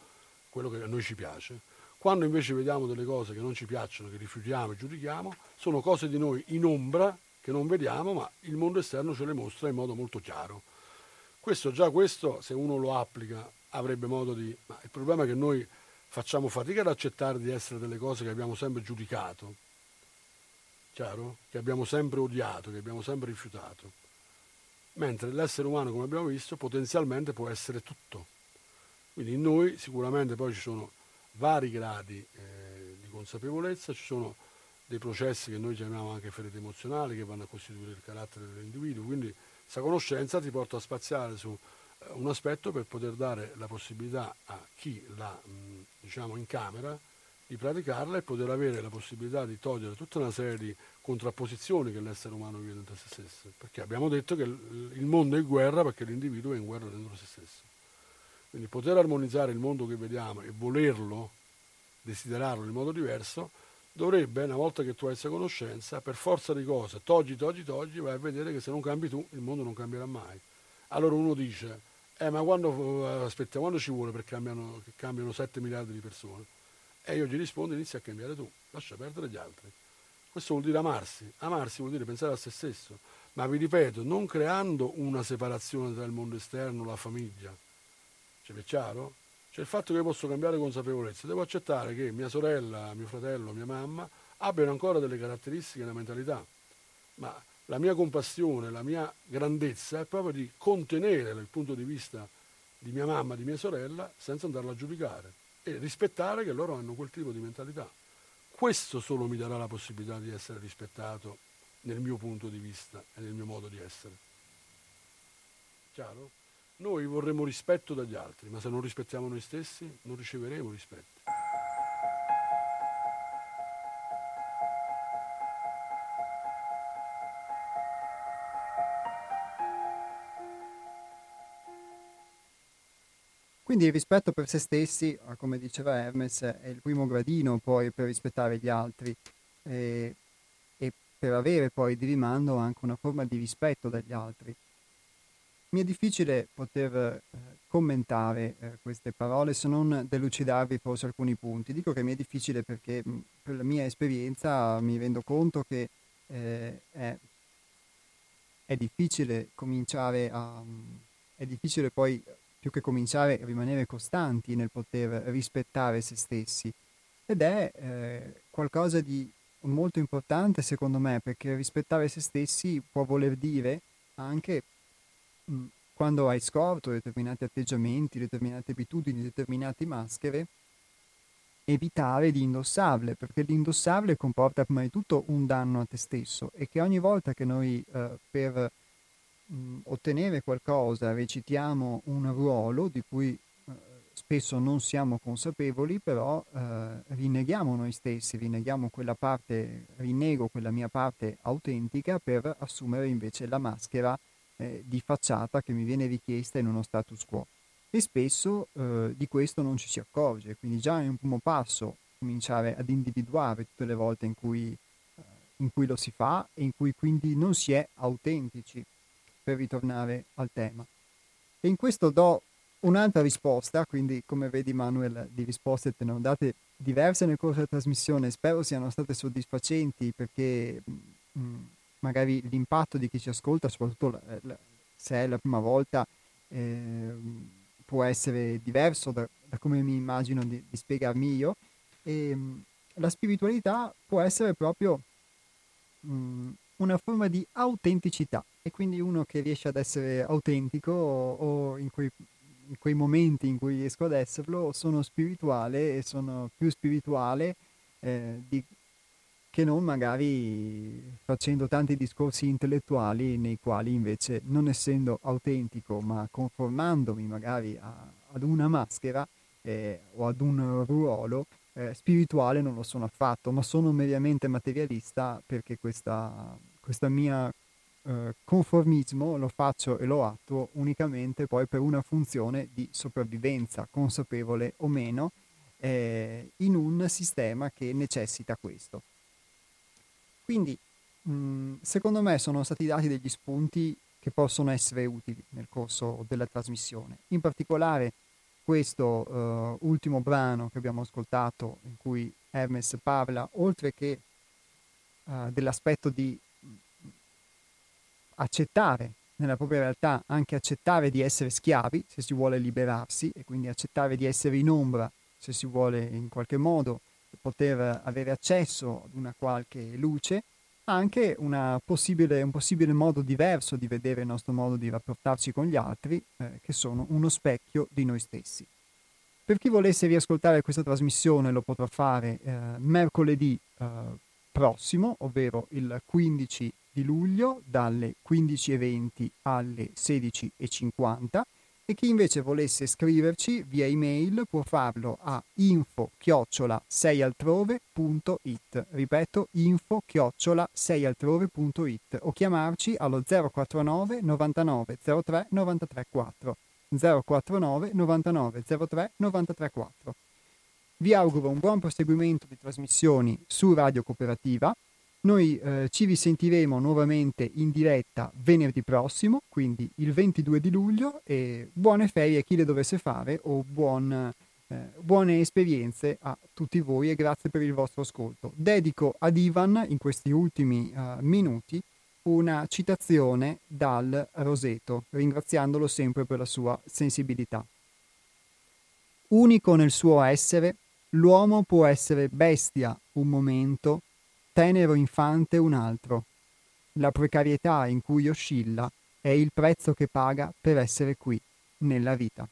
quello che a noi ci piace. Quando invece vediamo delle cose che non ci piacciono, che rifiutiamo e giudichiamo, sono cose di noi in ombra che non vediamo, ma il mondo esterno ce le mostra in modo molto chiaro. Questo già questo, se uno lo applica, avrebbe modo di... Ma il problema è che noi facciamo fatica ad accettare di essere delle cose che abbiamo sempre giudicato, chiaro? Che abbiamo sempre odiato, che abbiamo sempre rifiutato. Mentre l'essere umano, come abbiamo visto, potenzialmente può essere tutto. Quindi in noi sicuramente poi ci sono vari gradi eh, di consapevolezza, ci sono dei processi che noi chiamiamo anche ferite emozionali che vanno a costituire il carattere dell'individuo, quindi questa conoscenza ti porta a spaziare su un aspetto per poter dare la possibilità a chi la diciamo, incamera di praticarla e poter avere la possibilità di togliere tutta una serie di contrapposizioni che l'essere umano vive dentro se stesso. Perché abbiamo detto che il mondo è in guerra perché l'individuo è in guerra dentro se stesso. Quindi poter armonizzare il mondo che vediamo e volerlo, desiderarlo in modo diverso, dovrebbe, una volta che tu hai questa conoscenza, per forza di cose, togli, togli, togli, vai a vedere che se non cambi tu, il mondo non cambierà mai. Allora uno dice, eh, ma quando, aspetta, quando ci vuole per cambiano, cambiano 7 miliardi di persone? E io gli rispondo, inizia a cambiare tu, lascia perdere gli altri. Questo vuol dire amarsi. Amarsi vuol dire pensare a se stesso. Ma vi ripeto, non creando una separazione tra il mondo esterno e la famiglia. Cioè, è chiaro? Cioè il fatto che io posso cambiare consapevolezza, devo accettare che mia sorella, mio fratello, mia mamma abbiano ancora delle caratteristiche e mentalità. Ma la mia compassione, la mia grandezza è proprio di contenere dal punto di vista di mia mamma, di mia sorella, senza andarla a giudicare e rispettare che loro hanno quel tipo di mentalità. Questo solo mi darà la possibilità di essere rispettato nel mio punto di vista e nel mio modo di essere. Chiaro? Noi vorremmo rispetto dagli altri, ma se non rispettiamo noi stessi non riceveremo rispetto. Quindi il rispetto per se stessi, ah, come diceva Hermes, è il primo gradino poi per rispettare gli altri e, e per avere poi di rimando anche una forma di rispetto dagli altri. Mi è difficile poter eh, commentare eh, queste parole se non delucidarvi forse alcuni punti. Dico che mi è difficile perché mh, per la mia esperienza mi rendo conto che eh, è, è, difficile cominciare a... è difficile poi più che cominciare a rimanere costanti nel poter rispettare se stessi. Ed è eh, qualcosa di molto importante secondo me, perché rispettare se stessi può voler dire anche mh, quando hai scorto determinati atteggiamenti, determinate abitudini, determinate maschere, evitare di indossarle, perché l'indossarle comporta prima di tutto un danno a te stesso e che ogni volta che noi eh, per mh, ottenere qualcosa recitiamo un ruolo di cui eh, spesso non siamo consapevoli, però eh, rinneghiamo noi stessi, rinneghiamo quella parte, rinnego quella mia parte autentica per assumere invece la maschera eh, di facciata che mi viene richiesta in uno status quo. E spesso eh, di questo non ci si accorge, quindi già è un primo passo cominciare ad individuare tutte le volte in cui, eh, in cui lo si fa e in cui quindi non si è autentici per ritornare al tema. E in questo do un'altra risposta, quindi come vedi Manuel di risposte te ne ho date diverse nel corso della trasmissione, spero siano state soddisfacenti perché mh, mm, magari l'impatto di chi ci ascolta, soprattutto la, la, se è la prima volta, eh, può essere diverso da, da, come mi immagino di, di spiegarmi io. E, mh, la spiritualità può essere proprio mh, una forma di autenticità. E quindi uno che riesce ad essere autentico o, o in, quei, in, quei, momenti in cui riesco ad esserlo sono spirituale e sono più spirituale eh, di, che non magari facendo tanti discorsi intellettuali nei quali invece non essendo autentico ma conformandomi magari a, ad una maschera eh, o ad un ruolo eh, spirituale non lo sono affatto ma sono mediamente materialista perché questa questo mio eh, conformismo lo faccio e lo attuo unicamente poi per una funzione di sopravvivenza, consapevole o meno, eh, in un sistema che necessita questo. Quindi, mh, secondo me sono stati dati degli spunti che possono essere utili nel corso della trasmissione. In particolare questo uh, ultimo brano che abbiamo ascoltato in cui Hermes parla, oltre che uh, dell'aspetto di accettare nella propria realtà, anche accettare di essere schiavi se si vuole liberarsi e quindi accettare di essere in ombra se si vuole in qualche modo poter avere accesso ad una qualche luce, anche possibile, un possibile modo diverso di vedere il nostro modo di rapportarci con gli altri, eh, che sono uno specchio di noi stessi. Per chi volesse riascoltare questa trasmissione lo potrà fare eh, mercoledì eh, prossimo, ovvero il 15 di luglio dalle 15.20 alle 16.50 e chi invece volesse scriverci via email può farlo a info chiocciola 6altrove.it ripeto info chiocciola 6altrove.it o chiamarci allo 049 99 03 93 4 049 99 03 93 4 vi auguro un buon proseguimento di trasmissioni su Radio Cooperativa noi eh, ci risentiremo nuovamente in diretta venerdì prossimo, quindi il 22 di luglio, e buone ferie a chi le dovesse fare o buon, eh, buone esperienze a tutti voi e grazie per il vostro ascolto. Dedico ad Ivan in questi ultimi uh, minuti una citazione dal Roseto, ringraziandolo sempre per la sua sensibilità. Unico nel suo essere, l'uomo può essere bestia un momento, tenero infante un altro. La precarietà in cui oscilla è il prezzo che paga per essere qui, nella vita.